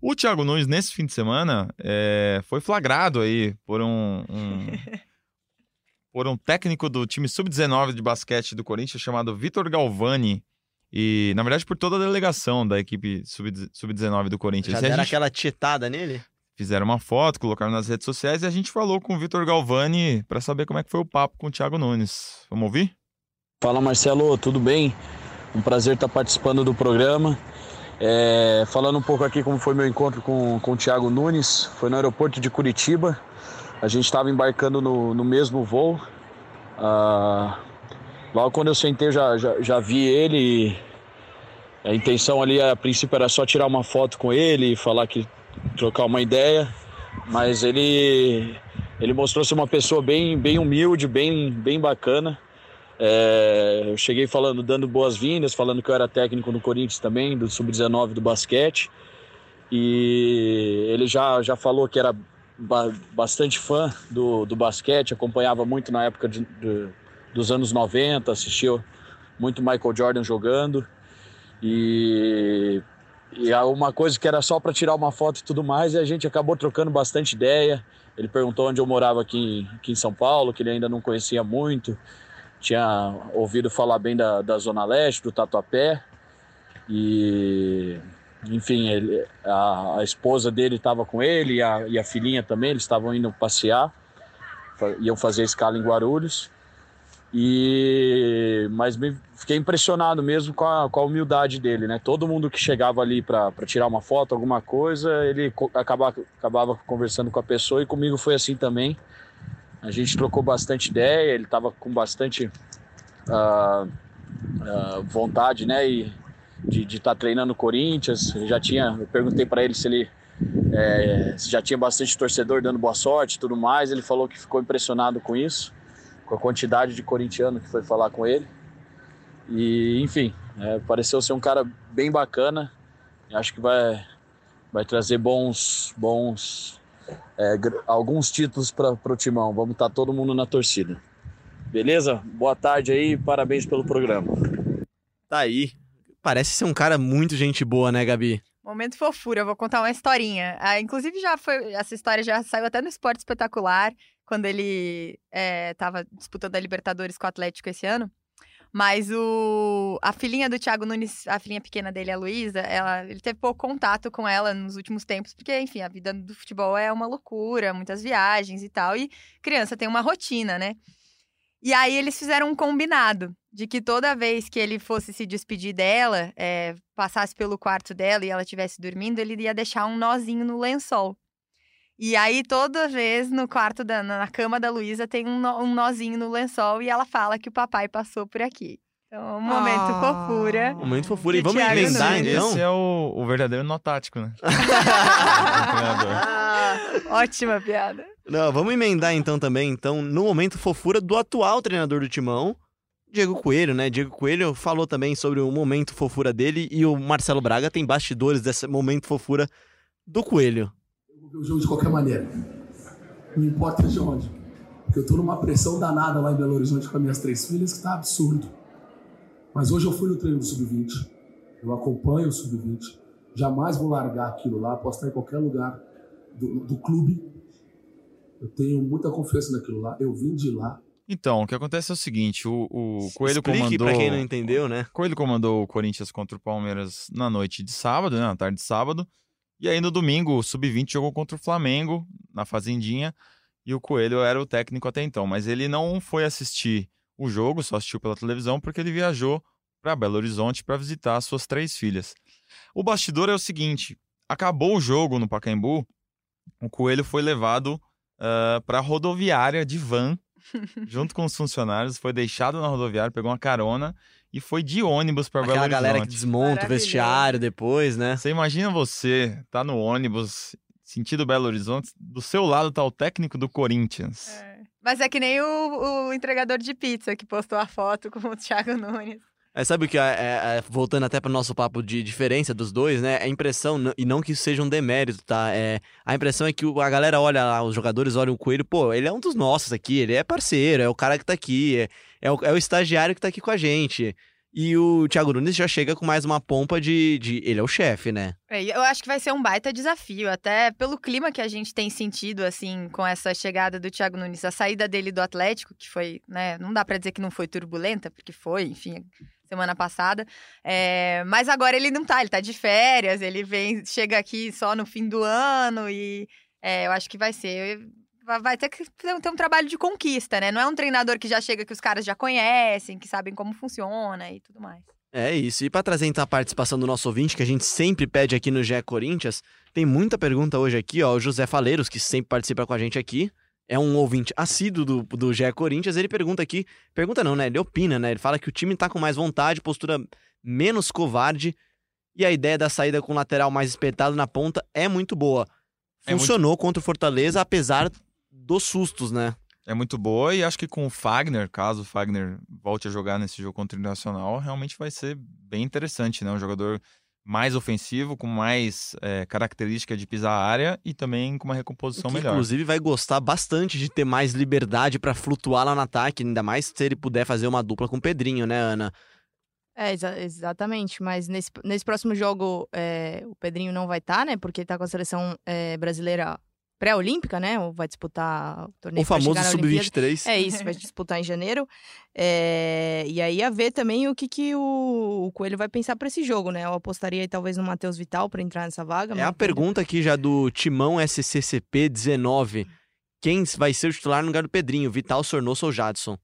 O Thiago Nunes, nesse fim de semana, é, foi flagrado aí por um, um- por um técnico do time sub-19 de basquete do Corinthians chamado Vitor Galvani. E, na verdade, por toda a delegação da equipe sub- sub-19 do Corinthians. Já E deram gente aquela tietada nele? fizeram uma foto, colocaram nas redes sociais e a gente falou com o Vitor Galvani para saber como é que foi o papo com o Thiago Nunes. Vamos ouvir? Fala Marcelo, tudo bem? Um prazer estar participando do programa. É, falando um pouco aqui como foi meu encontro com, com o Thiago Nunes, foi no aeroporto de Curitiba. A gente estava embarcando no, no mesmo voo. Ah, logo quando eu sentei, já, já, já vi ele. A intenção ali, a princípio, era só tirar uma foto com ele falar que trocar uma ideia. mas ele ele mostrou ser uma pessoa bem, bem humilde, bem, bem bacana. É, eu cheguei falando, dando boas-vindas, falando que eu era técnico no Corinthians também, do Sub-19 do basquete. E ele já, já falou que era ba bastante fã do, do basquete, acompanhava muito na época de, de, dos anos 90, assistiu muito Michael Jordan jogando. E, e uma coisa que era só para tirar uma foto e tudo mais, e a gente acabou trocando bastante ideia. Ele perguntou onde eu morava aqui, aqui em São Paulo, que ele ainda não conhecia muito. Tinha ouvido falar bem da, da Zona Leste, do Tatuapé. E, enfim, ele, a, a esposa dele estava com ele e a, e a filhinha também, eles estavam indo passear, iam fazer escala em Guarulhos. E mas me, fiquei impressionado mesmo com a, com a humildade dele, né? Todo mundo que chegava ali para tirar uma foto, alguma coisa, ele acabava, acabava conversando com a pessoa e comigo foi assim também. A gente trocou bastante ideia, ele estava com bastante uh, uh, vontade, né? E de estar tá treinando o Corinthians. Eu já tinha, eu perguntei para ele se ele é, já tinha bastante torcedor dando boa sorte tudo mais. Ele falou que ficou impressionado com isso com a quantidade de corintiano que foi falar com ele. E, enfim, é, pareceu ser um cara bem bacana. Acho que vai, vai trazer bons, bons é, alguns títulos para o Timão. Vamos estar tá todo mundo na torcida. Beleza? Boa tarde aí, parabéns pelo programa. Tá aí. Parece ser um cara muito gente boa, né, Gabi? Momento fofura, eu vou contar uma historinha. Ah, inclusive, já foi. Essa história já saiu até no Esporte Espetacular quando ele estava eh, disputando a Libertadores com o Atlético esse ano. Mas o, a filhinha do Thiago Nunes, a filhinha pequena dele, a Luísa, ele teve pouco contato com ela nos últimos tempos, porque, enfim, a vida do futebol é uma loucura, muitas viagens e tal. E criança tem uma rotina, né? E aí eles fizeram um combinado de que toda vez que ele fosse se despedir dela, é, passasse pelo quarto dela e ela estivesse dormindo, ele ia deixar um nozinho no lençol. E aí, toda vez no quarto, da, na cama da Luísa, tem um, no, um nozinho no lençol e ela fala que o papai passou por aqui. Então, um momento ah, fofura. Um momento fofura. E vamos Thiago emendar, então? Esse é o, o verdadeiro nó tático, né? Ótima piada. Não, vamos emendar então também, então, no momento fofura do atual treinador do Timão, Diego Coelho, né? Diego Coelho falou também sobre o momento fofura dele e o Marcelo Braga tem bastidores desse momento fofura do Coelho vou ver o jogo de qualquer maneira. Não importa de onde. Porque eu tô numa pressão danada lá em Belo Horizonte com as minhas três filhas que tá absurdo. Mas hoje eu fui no treino do Sub-20. Eu acompanho o Sub-20. Jamais vou largar aquilo lá. Posso estar em qualquer lugar do, do clube. Eu tenho muita confiança naquilo lá. Eu vim de lá. Então, o que acontece é o seguinte, o, o Coelho Explique comandou... pra quem não entendeu, né? Coelho comandou o Corinthians contra o Palmeiras na noite de sábado, né, na tarde de sábado. E aí no domingo, o Sub-20 jogou contra o Flamengo, na Fazendinha, e o Coelho era o técnico até então. Mas ele não foi assistir o jogo, só assistiu pela televisão, porque ele viajou para Belo Horizonte para visitar suas três filhas. O bastidor é o seguinte: acabou o jogo no Pacaembu, o Coelho foi levado uh, ah, para a rodoviária de van, junto com os funcionários, foi deixado na rodoviária, pegou uma carona e foi de ônibus para Belo Horizonte. Aquela galera que desmonta o vestiário depois, né? Você imagina você tá no ônibus sentido Belo Horizonte, do seu lado tá o técnico do Corinthians. É. Mas é que nem o, o, entregador de pizza que postou a foto com o Thiago Nunes. É, sabe o que, é, é, é voltando até para o nosso papo de diferença dos dois, né? A impressão, e não que isso seja um demérito, tá? É, a impressão é que a galera olha lá, os jogadores olham o Coelho, pô, ele é um dos nossos aqui, ele é parceiro, é o cara que tá aqui, é, é, o, é o estagiário que tá aqui com a gente. E o Thiago Nunes já chega com mais uma pompa de. de ele é o chefe, né? É, eu acho que vai ser um baita desafio, até pelo clima que a gente tem sentido, assim, com essa chegada do Thiago Nunes, a saída dele do Atlético, que foi, né? Não dá para dizer que não foi turbulenta, porque foi, enfim, semana passada. É, mas agora ele não tá, ele tá de férias, ele vem, chega aqui só no fim do ano e é, eu acho que vai ser vai ter que ter um trabalho de conquista, né? Não é um treinador que já chega que os caras já conhecem, que sabem como funciona e tudo mais. É isso. E para trazer então a participação do nosso ouvinte, que a gente sempre pede aqui no GE Corinthians, tem muita pergunta hoje aqui, ó. O José Faleiros, que sempre participa com a gente aqui, é um ouvinte assíduo do, do GE Corinthians. Ele pergunta aqui, pergunta não, né? Ele opina, né? Ele fala que o time tá com mais vontade, postura menos covarde e a ideia da saída com o lateral mais espetado na ponta é muito boa. É muito- funcionou contra o Fortaleza, apesar dos sustos, né? É muito boa e acho que com o Fagner, caso o Fagner volte a jogar nesse jogo contra o Internacional, realmente vai ser bem interessante, né? Um jogador mais ofensivo, com mais é, característica de pisar a área e também com uma recomposição que, melhor. inclusive, vai gostar bastante de ter mais liberdade pra flutuar lá no ataque, ainda mais se ele puder fazer uma dupla com o Pedrinho, né, Ana? É, exa- exatamente. Mas nesse, nesse próximo jogo, é, o Pedrinho não vai estar, né? Porque ele tá com a seleção é, brasileira pré-olímpica, né? Ou vai disputar o torneio O famoso chegar na Olimpíada. Sub-23. É isso, vai disputar em janeiro. É, e aí a ver também o que, que o, o Coelho vai pensar pra esse jogo, né? Eu apostaria aí talvez no Matheus Vital pra entrar nessa vaga. É a pergunta aqui já do Timão SCCP 19. Quem vai ser o titular no lugar do Pedrinho? Vital, Sornoso ou Jadson?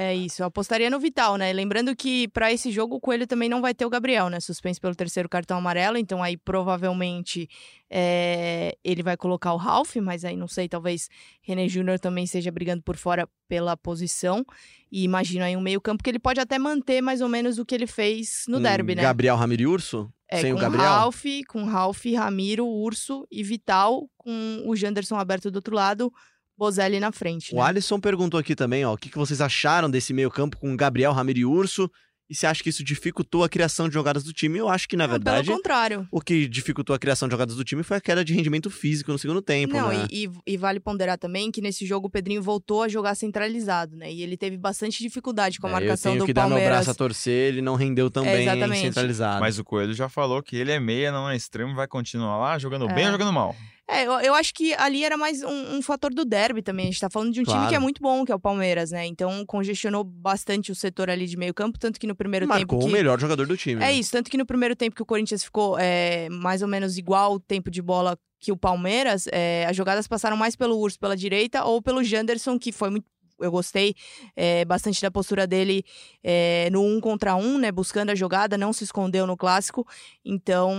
É isso, eu apostaria no Vital, né? Lembrando que pra esse jogo o Coelho também não vai ter o Gabriel, né? Suspenso pelo terceiro cartão amarelo, então aí provavelmente é, ele vai colocar o Ralph, mas aí não sei, talvez René Júnior também esteja brigando por fora pela posição. E imagino aí um meio-campo que ele pode até manter mais ou menos o que ele fez no Com derby, né? Gabriel Ramiro e Urso? É, Sem com o Gabriel? Ralph, com Ralph, Ramiro, Urso e Vital, com o Janderson aberto do outro lado, Bozelli na frente. O né? Alisson perguntou aqui também, ó, o que, que vocês acharam desse meio campo com Gabriel, Ramiro e Urso? E você acha que isso dificultou a criação de jogadas do time? Eu acho que, na Não, verdade, Pelo contrário. o que dificultou a criação de jogadas do time foi a queda de rendimento físico no segundo tempo, Não, né? e, e- e vale ponderar também que nesse jogo o Pedrinho voltou a jogar centralizado, né? E ele teve bastante dificuldade com a É, marcação eu tenho do que dar meu Palmeiras. braço a torcer, ele não rendeu tão É, bem exatamente. centralizado. Mas o Coelho já falou que ele é meia, não é extremo, vai continuar lá jogando É. bem ou jogando mal. É, eu, eu acho que ali era mais um, um fator do derby também. A gente tá falando de um time Claro. que é muito bom, que é o Palmeiras, né? Então congestionou bastante o setor ali de meio campo, tanto que no primeiro Marcou tempo. o que... melhor jogador do time. É né? isso, tanto que no primeiro tempo que o Corinthians ficou é, mais ou menos igual o tempo de bola que o Palmeiras, é, as jogadas passaram mais pelo Urso pela direita ou pelo Janderson, que foi muito. Eu gostei é, bastante da postura dele é, no um contra um, né? Buscando a jogada, não se escondeu no clássico. Então,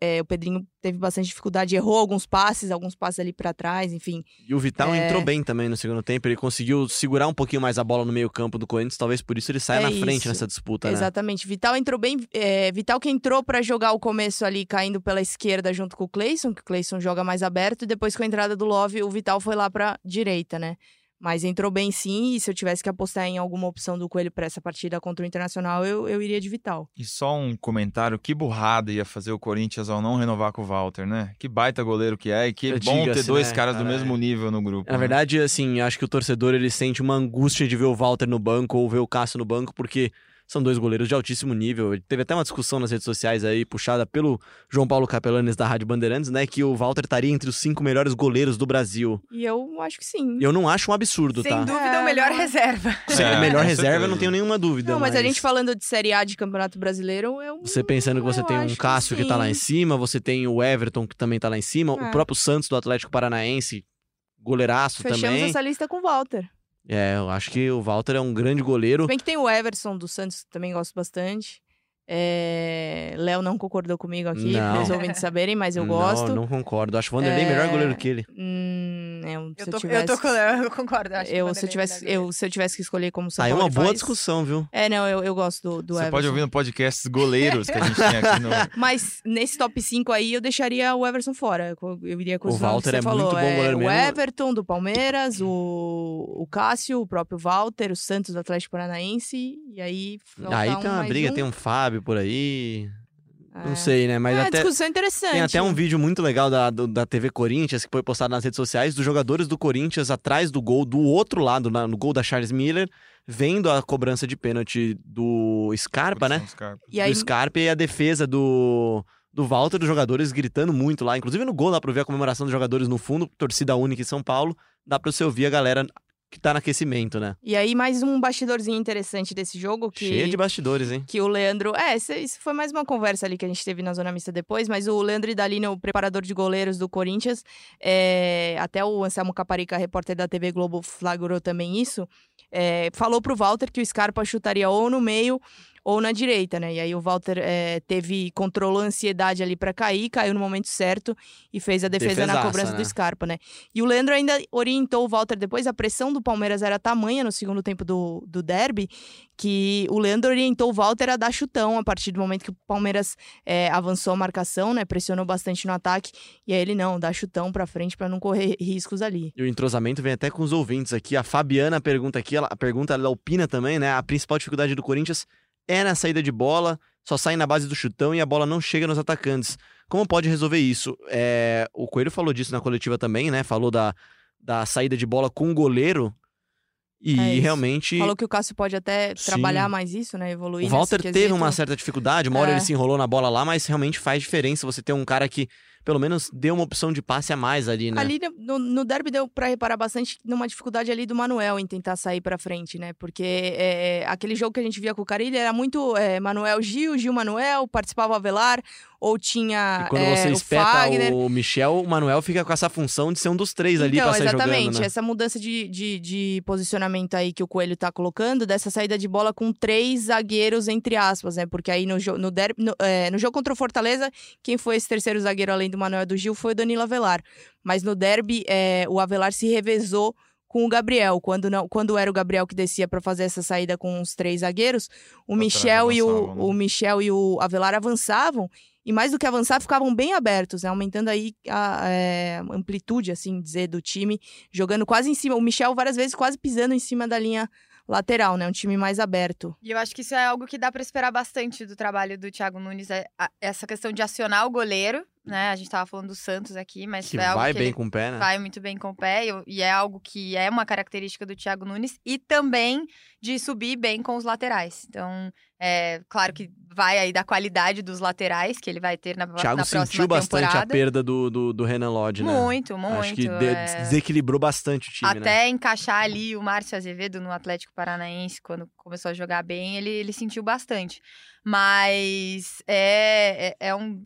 é, o Pedrinho teve bastante dificuldade, errou alguns passes, alguns passes ali pra trás, enfim. E o Vital entrou bem também no segundo tempo. Ele conseguiu segurar um pouquinho mais a bola no meio-campo do Corinthians. Talvez por isso ele saia É na frente isso. nessa disputa, né? Exatamente. Vital entrou bem. Vital que entrou pra jogar o começo ali, caindo pela esquerda junto com o Cleison, que o Cleison joga mais aberto, e depois com a entrada do Love, o Vital foi lá pra direita, né? Mas entrou bem sim, e se eu tivesse que apostar em alguma opção do Coelho pra essa partida contra o Internacional, eu, eu iria de Vital. E só um comentário, que burrada ia fazer o Corinthians ao não renovar com o Walter, né? Que baita goleiro que é e que bom ter Diga-se, dois né, caras do mesmo é. nível no grupo. Na né? verdade, assim, acho que o torcedor ele sente uma angústia de ver o Walter no banco ou ver o Cássio no banco, porque são dois goleiros de altíssimo nível. Teve até uma discussão nas redes sociais aí, puxada pelo João Paulo Capelanes da Rádio Bandeirantes, né? Que o Walter estaria entre os cinco melhores goleiros do Brasil. E eu acho que sim. Eu não acho um absurdo, Sem tá? dúvida, É, o melhor reserva. Se é É, melhor com reserva, eu não tenho nenhuma dúvida. Não, mas a gente falando de Série A de Campeonato Brasileiro, eu. Você pensando que você tem um Cássio que, tá lá em sim. cima, você tem o Everton que também tá lá em cima, É. o próprio Santos do Atlético Paranaense, goleiraço Fechamos também. essa lista com o Walter. É, eu acho que o Walter é um grande goleiro. Se bem que tem o Everson do Santos, que também gosto bastante. É... Léo não concordou comigo aqui, Não. para os ouvintes saberem, mas eu não, gosto. não concordo. Acho o Vanderlei melhor É, goleiro que ele. Hum, é, Eu se tô, eu tivesse... eu tô com o Léo, eu concordo. Acho eu, o se, eu é tivesse, melhor eu, se eu tivesse que escolher como São Aí é Paulo uma boa faz- discussão, viu? É, não, eu, eu gosto do, do Você Everson. pode ouvir no podcast goleiros que a gente tem aqui no. Mas nesse top 5 aí, eu deixaria o Everson fora. Eu eu iria com O os nomes Walter que você é falou. muito bom goleiro o mesmo. Everton do Palmeiras, o, o Cássio, o próprio Walter, o Santos do Atlético Paranaense. E aí. Aí tem uma briga, um. tem um Fábio por aí. É. Não sei, né? Mas é, até. discussão interessante. Tem até um vídeo muito legal da, do- da TV Corinthians que foi postado nas redes sociais dos jogadores do Corinthians atrás do gol, do outro lado, na- no gol da Charles Miller, vendo a cobrança de pênalti do Scarpa, né? Scarpa. E aí, do Scarpa e a defesa do, do Walter, dos jogadores gritando muito lá. Inclusive no gol dá pra ver a comemoração dos jogadores no fundo, torcida única em São Paulo. Dá pra você ouvir a galera que tá no aquecimento, né? e aí, mais um bastidorzinho interessante desse jogo. Que... Cheio de bastidores, hein? que o Leandro. É, isso, foi mais uma conversa ali que a gente teve na Zona Mista depois, mas o Leandro Idalino, o preparador de goleiros do Corinthians, é, até o Anselmo Caparica, repórter da TV Globo, flagrou também isso. é, falou pro Walter que o Scarpa chutaria ou no meio ou na direita, né? E aí o Walter é, teve, controlou a ansiedade ali para cair, caiu no momento certo e fez a defesa Defesaça, na cobrança né? do Scarpa, né? E o Leandro ainda orientou o Walter depois, a pressão do Palmeiras era tamanha no segundo tempo do, do derby, que o Leandro orientou o Walter a dar chutão a partir do momento que o Palmeiras é, avançou a marcação, né? Pressionou bastante no ataque, e aí ele não, dá chutão pra frente para não correr riscos ali. E o entrosamento vem até com os ouvintes aqui. A Fabiana pergunta aqui, ela pergunta, ela opina também, né? A principal dificuldade do Corinthians é na saída de bola, só sai na base do chutão e a bola não chega nos atacantes. Como pode resolver isso? É, o Coelho falou disso na coletiva também, né? Falou da, da saída de bola com o goleiro. E É realmente. Falou que o Cássio pode até Sim. trabalhar mais isso, né? Evoluir O Walter teve uma certa dificuldade, uma hora É. ele se enrolou na bola lá, mas realmente faz diferença você ter um cara que, pelo menos, deu uma opção de passe a mais ali, né? Ali no, no derby deu pra reparar bastante numa dificuldade ali do Manuel em tentar sair pra frente, né? Porque é, aquele jogo que a gente via com o Carilli era muito é, Manuel Gil, Gil Manuel, participava o Avelar, ou tinha E quando é, você o espeta Fagner. o Michel, o Manuel fica com essa função de ser um dos três ali então, pra sair exatamente, jogando, né? essa mudança de, de, de posicionamento aí que o Coelho tá colocando, dessa saída de bola com três zagueiros, entre aspas, né? Porque aí no, no, derby, no, é, no jogo contra o Fortaleza, quem foi esse terceiro zagueiro além do Manuel do Gil foi o Danilo Avelar. Mas no derby, é, o Avelar se revezou com o Gabriel. Quando, não, quando era o Gabriel que descia para fazer essa saída com os três zagueiros, o Michel, e o, né? o Michel e o Avelar avançavam. E mais do que avançar, ficavam bem abertos, né? aumentando aí a é, amplitude, assim dizer, do time, jogando quase em cima. O Michel várias vezes quase pisando em cima da linha lateral, né? Um time mais aberto. E eu acho que isso é algo que dá pra esperar bastante do trabalho do Thiago Nunes, é a- essa questão de acionar o goleiro, né? A gente tava falando do Santos aqui, mas Que é algo vai que bem com o pé, né? vai muito bem com o pé e- e é algo que é uma característica do Thiago Nunes e também de subir bem com os laterais. Então, é claro que vai aí da qualidade dos laterais que ele vai ter na, Thiago na próxima sentiu bastante a temporada. perda do, do, do Renan Lodge, né? Muito, muito. Acho que de- é. desequilibrou bastante o time, né? Até encaixar ali o Márcio Azevedo no Atlético Paranaense, quando começou a jogar bem, ele, ele sentiu bastante. Mas é, é, é um.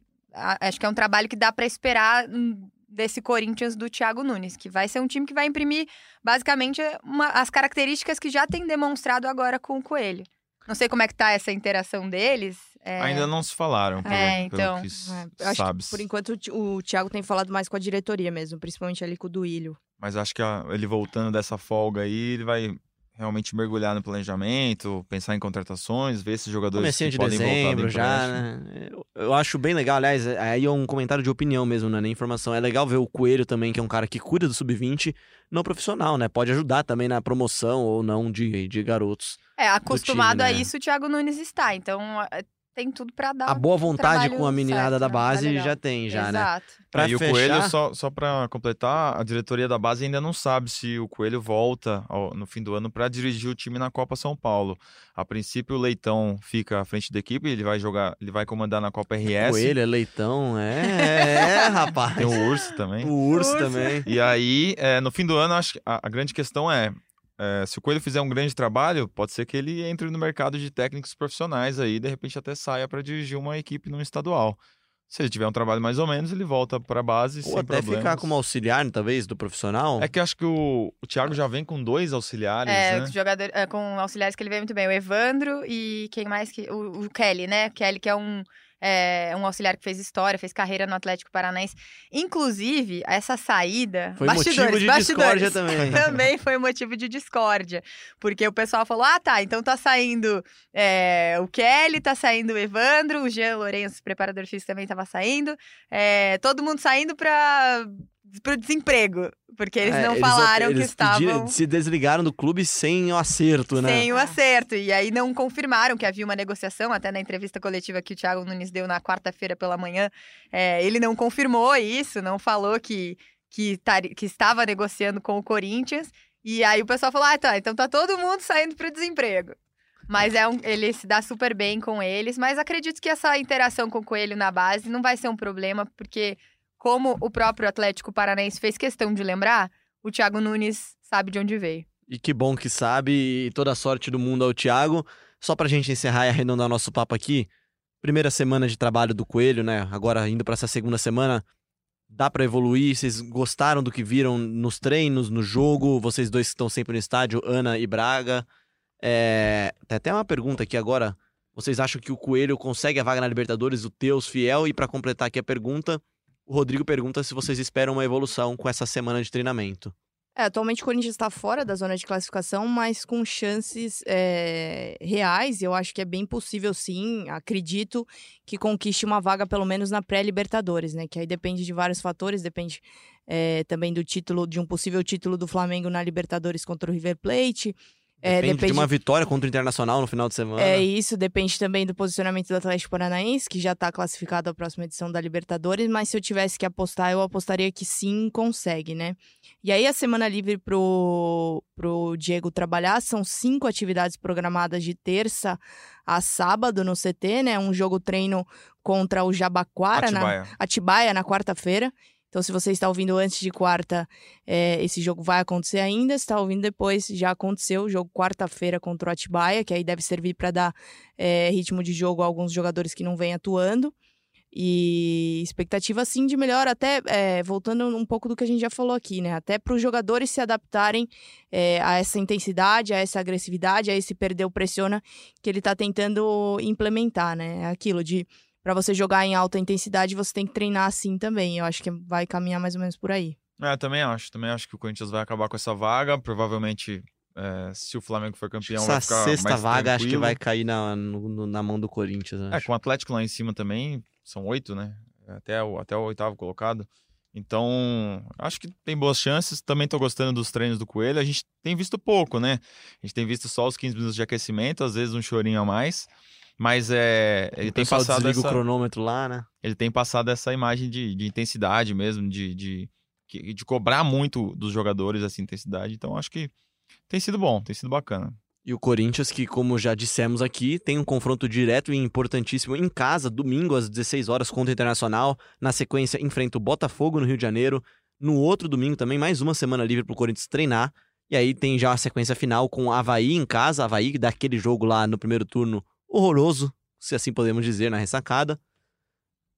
Acho que é um trabalho que dá para esperar hum, desse Corinthians do Thiago Nunes, que vai ser um time que vai imprimir basicamente uma- as características que já tem demonstrado agora com o Coelho. Não sei como é que tá essa interação deles. é, Ainda não se falaram, pelo, É, pelo então. s- É, por enquanto, o Thiago tem falado mais com a diretoria mesmo, principalmente ali com o Duílio. Mas acho que a- ele voltando dessa folga aí, ele vai realmente mergulhar no planejamento, pensar em contratações, ver esses jogadores Comecinho que de podem dezembro já, né? Eu, eu acho bem legal, aliás, é- aí é um comentário de opinião mesmo, não é nem informação. É legal ver o Coelho também, que é um cara que cuida do sub-20 no profissional, né? Pode ajudar também na promoção ou não de, de garotos. É, acostumado time, a né? isso, o Thiago Nunes está. Então, é, tem tudo para dar A boa vontade com a meninada certo, da né? Tá base legal. já tem, já, né? Exato. Pra É, e o fechar, Coelho, só, só para completar, a diretoria da base ainda não sabe se o Coelho volta ao- no fim do ano para dirigir o time na Copa São Paulo. A princípio, o Leitão fica à frente da equipe, ele vai jogar, ele vai comandar na Copa RS. Coelho, é leitão, é, é, rapaz. Tem o Urso também. O urso, Urso. também. E aí, é, no fim do ano, acho que a, a grande questão é, é, se o Coelho fizer um grande trabalho, pode ser que ele entre no mercado de técnicos profissionais aí, de repente até saia para dirigir uma equipe no estadual. Se ele tiver um trabalho mais ou menos, ele volta para a base Ou sem até problemas. ficar como auxiliar, talvez, do profissional. É que eu acho que o, o Thiago já vem com dois auxiliares, É, né? jogador, é, com auxiliares que ele veio muito bem. O Evandro e quem mais que. O, o Kelly, né? Kelly, que é um, é, um auxiliar que fez história, fez carreira no Atlético Paranaense. Inclusive, essa saída. Foi bastidores, motivo de bastidores, discórdia também. também foi motivo de discórdia. Porque o pessoal falou: ah, tá, então tá saindo é, o Kelly, tá saindo o Evandro, o Jean Lourenço, preparador físico, também tava saindo. É, todo mundo saindo pra. Pro desemprego, porque eles É, não falaram eles que estavam pediram- se desligaram do clube sem o acerto, né? sem o acerto. E aí não confirmaram que havia uma negociação, até na entrevista coletiva que o Thiago Nunes deu na quarta-feira pela manhã, é, ele não confirmou isso, não falou que, que, tari- que estava negociando com o Corinthians. E aí o pessoal falou: ah, tá, então tá todo mundo saindo para o desemprego. Mas é um, ele se dá super bem com eles, mas acredito que essa interação com o Coelho na base não vai ser um problema, porque, como o próprio Atlético Paranaense fez questão de lembrar, o Thiago Nunes sabe de onde veio. E que bom que sabe, e toda a sorte do mundo ao Thiago. Só pra gente encerrar e arredondar nosso papo aqui, primeira semana de trabalho do Coelho, né? Agora indo pra essa segunda semana, dá pra evoluir? Vocês gostaram do que viram nos treinos, no jogo? Vocês dois que estão sempre no estádio, Ana e Braga. É... Tem até uma pergunta aqui agora. Vocês acham que o Coelho consegue a vaga na Libertadores, o Teus fiel? E para completar aqui a pergunta, o Rodrigo pergunta se vocês esperam uma evolução com essa semana de treinamento. É, atualmente o Corinthians está fora da zona de classificação, mas com chances é, reais. Eu acho que é bem possível, sim. Acredito que conquiste uma vaga, pelo menos na pré-Libertadores, né? Que aí depende de vários fatores, depende é, também do título, de um possível título do Flamengo na Libertadores contra o River Plate. É, depende, depende, de uma vitória contra o Internacional no final de semana. É isso, depende também do posicionamento do Atlético Paranaense, que já está classificado à próxima edição da Libertadores, mas se eu tivesse que apostar, eu apostaria que sim, consegue, né? E aí a semana livre pro, pro Diego trabalhar são cinco atividades programadas de terça a sábado no CT, né? Um jogo treino contra o Jabaquara, Atibaia. na Atibaia, na quarta-feira. Então, se você está ouvindo antes de quarta, é, esse jogo vai acontecer ainda. Se está ouvindo depois, já aconteceu o jogo quarta-feira contra o Atibaia, que aí deve servir para dar é, ritmo de jogo a alguns jogadores que não vêm atuando. E expectativa, sim, de melhor, até é, voltando um pouco do que a gente já falou aqui, né? Até para os jogadores se adaptarem é, a essa intensidade, a essa agressividade, a esse perder o pressiona que ele está tentando implementar, né? Aquilo de para você jogar em alta intensidade, você tem que treinar assim também. Eu acho que vai caminhar mais ou menos por aí. É, também acho. Também acho que o Corinthians vai acabar com essa vaga. Provavelmente, é, se o Flamengo for campeão, essa vai ficar sexta mais vaga acho que tranquilo. vai cair na, no- na mão do Corinthians. É, com o Atlético lá em cima também, são oito, né? Até o, até o oitavo colocado. Então, acho que tem boas chances. Também tô gostando dos treinos do Coelho. A gente tem visto pouco, né? A gente tem visto só os 15 minutos de aquecimento, às vezes um chorinho a mais. Mas é, ele o tem passado desliga essa, o cronômetro lá, né? ele tem passado essa imagem de, de intensidade mesmo, de, de, de cobrar muito dos jogadores essa intensidade. Então, acho que tem sido bom, tem sido bacana. E o Corinthians, que, como já dissemos aqui, tem um confronto direto e importantíssimo em casa, domingo às 16 horas contra o Internacional. Na sequência, enfrenta o Botafogo no Rio de Janeiro. No outro domingo também, mais uma semana livre para o Corinthians treinar. E aí tem já a sequência final com o Havaí em casa. Havaí daquele jogo lá no primeiro turno horroroso, se assim podemos dizer, na ressacada.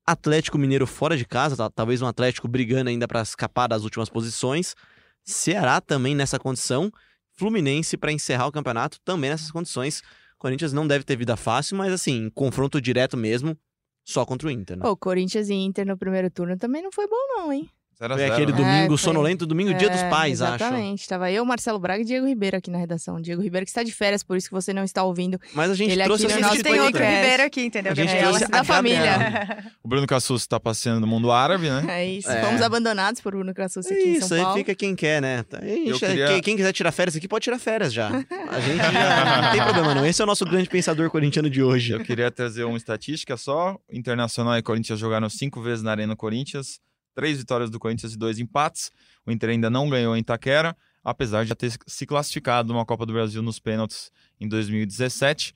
Atlético Mineiro fora de casa, tá- talvez um Atlético brigando ainda para escapar das últimas posições. Ceará também nessa condição. Fluminense para encerrar o campeonato também nessas condições. Corinthians não deve ter vida fácil, mas assim, confronto direto mesmo, só contra o Inter, né? Pô, Corinthians e Inter no primeiro turno também não foi bom, não, hein? Zero Foi zero, aquele né? domingo É, foi. sonolento, domingo dia dos É, pais, acho. Exatamente. Tava eu, Marcelo Braga e Diego Ribeiro aqui na redação. Diego Ribeiro que está de férias, por isso que você não está ouvindo. Mas a gente Ele trouxe aqui a no A nosso gente tem outro. Ribeiro aqui, entendeu? A gente Gabriela? trouxe da a família. O Bruno Cassus está passeando no mundo árabe, né? É isso. É. Fomos abandonados por Bruno aqui É em isso, São aí Paulo. fica quem quer, né? Tá, aí, Eu já- queria- quem, quem quiser tirar férias aqui pode tirar férias já. A gente já não tem problema não. Esse é o nosso grande pensador corintiano de hoje. Eu queria trazer uma estatística só. Internacional e Corinthians jogaram cinco vezes na Arena Corinthians. Três vitórias do Corinthians e dois empates. O Inter ainda não ganhou em Itaquera, apesar de já ter se classificado numa Copa do Brasil nos pênaltis em 2017.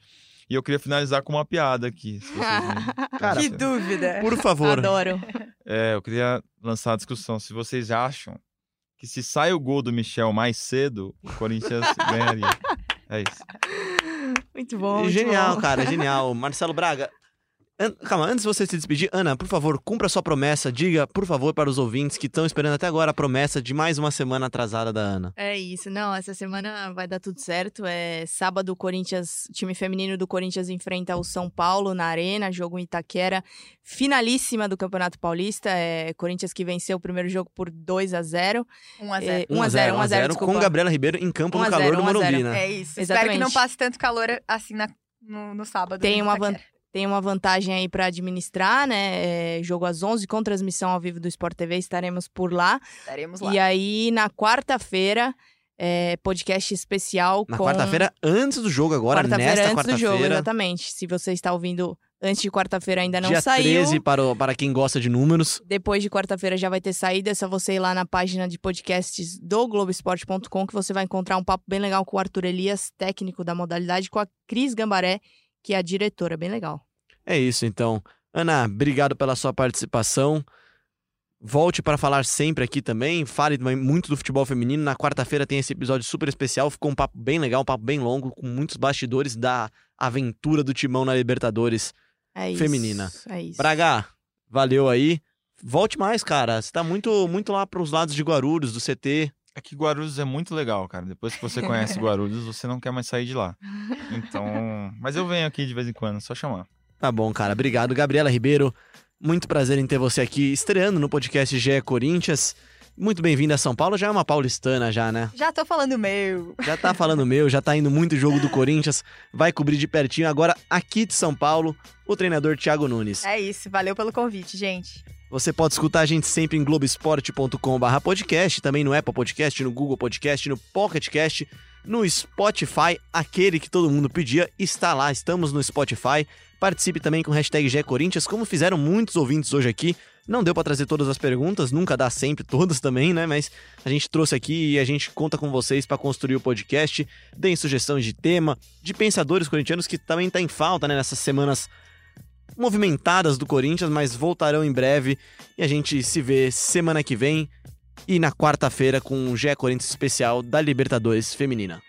E eu queria finalizar com uma piada aqui. se vocês me- Cara, Que dúvida. Por favor. Adoro. É, eu queria lançar a discussão. Se vocês acham que se sai o gol do Michel mais cedo, o Corinthians ganharia. É isso. Muito bom. muito genial, bom. cara, genial. Marcelo Braga. An- Calma, antes de você se despedir, Ana, por favor, cumpra sua promessa. Diga, por favor, para os ouvintes que estão esperando até agora a promessa de mais uma semana atrasada da Ana. É isso, não, essa semana vai dar tudo certo. É sábado o Corinthians, time feminino do Corinthians enfrenta o São Paulo na Arena, jogo em Itaquera, finalíssima do Campeonato Paulista. É Corinthians que venceu o primeiro jogo por 2 a 0. 1 a 0 É, 1 a 0, 1 a 0, com. Gabriela Ribeiro em campo 1 no calor 0, do 1 a 0. Morumbi, né? É isso. Espero que não Exatamente. passe tanto calor assim na- no, no sábado. Tem em uma Itaquera. Tem uma vantagem aí para administrar, né? É, jogo às 11 com transmissão ao vivo do Sport TV, estaremos por lá. Estaremos lá. E aí, na quarta-feira, é, podcast especial Na com... quarta-feira, antes do jogo agora, Quarta-feira nesta antes do jogo, quarta-feira. exatamente. Se você está ouvindo antes de quarta-feira ainda não Dia saiu. 13 para, o- para quem gosta de números. Depois de quarta-feira já vai ter saído. É só você ir lá na página de podcasts do Globoesporte.com que você vai encontrar um papo bem legal com o Arthur Elias, técnico da modalidade, com a Cris Gambaré, que é a diretora. Bem legal. É isso, então. Ana, obrigado pela sua participação. Volte para falar sempre aqui também. Fale muito do futebol feminino. Na quarta-feira tem esse episódio super especial. Ficou um papo bem legal, um papo bem longo, com muitos bastidores da aventura do Timão na Libertadores É isso. Feminina. É isso. Braga, valeu aí. Volte mais, cara. Você tá muito, muito lá pros lados de Guarulhos, do CT. É que Guarulhos é muito legal, cara. Depois que você conhece Guarulhos, você não quer mais sair de lá. Então. Mas eu venho aqui de vez em quando, só chamar. Tá bom, cara. Obrigado, Gabriela Ribeiro. Muito prazer em ter você aqui estreando no podcast GE Corinthians. Muito bem-vindo a São Paulo. Já é uma paulistana, já, né? Já tô falando meu. Já tá falando meu, já tá indo muito jogo do Corinthians. Vai cobrir de pertinho agora aqui de São Paulo, o treinador Thiago Nunes. É isso, valeu pelo convite, gente. Você pode escutar a gente sempre em globesport.com.br podcast, também no Apple Podcast, no Google Podcast, no Pocket Cast, no Spotify, aquele que todo mundo pedia, está lá, estamos no Spotify. Participe também com hashtag GECorinthians, como fizeram muitos ouvintes hoje aqui. Não deu para trazer todas as perguntas, nunca dá sempre todas também, né? Mas a gente trouxe aqui e a gente conta com vocês para construir o podcast. Deem sugestões de tema, de pensadores corintianos que também tá em falta, né? Nessas semanas movimentadas do Corinthians, mas voltarão em breve e a gente se vê semana que vem e na quarta-feira com um GE Corinthians especial da Libertadores Feminina.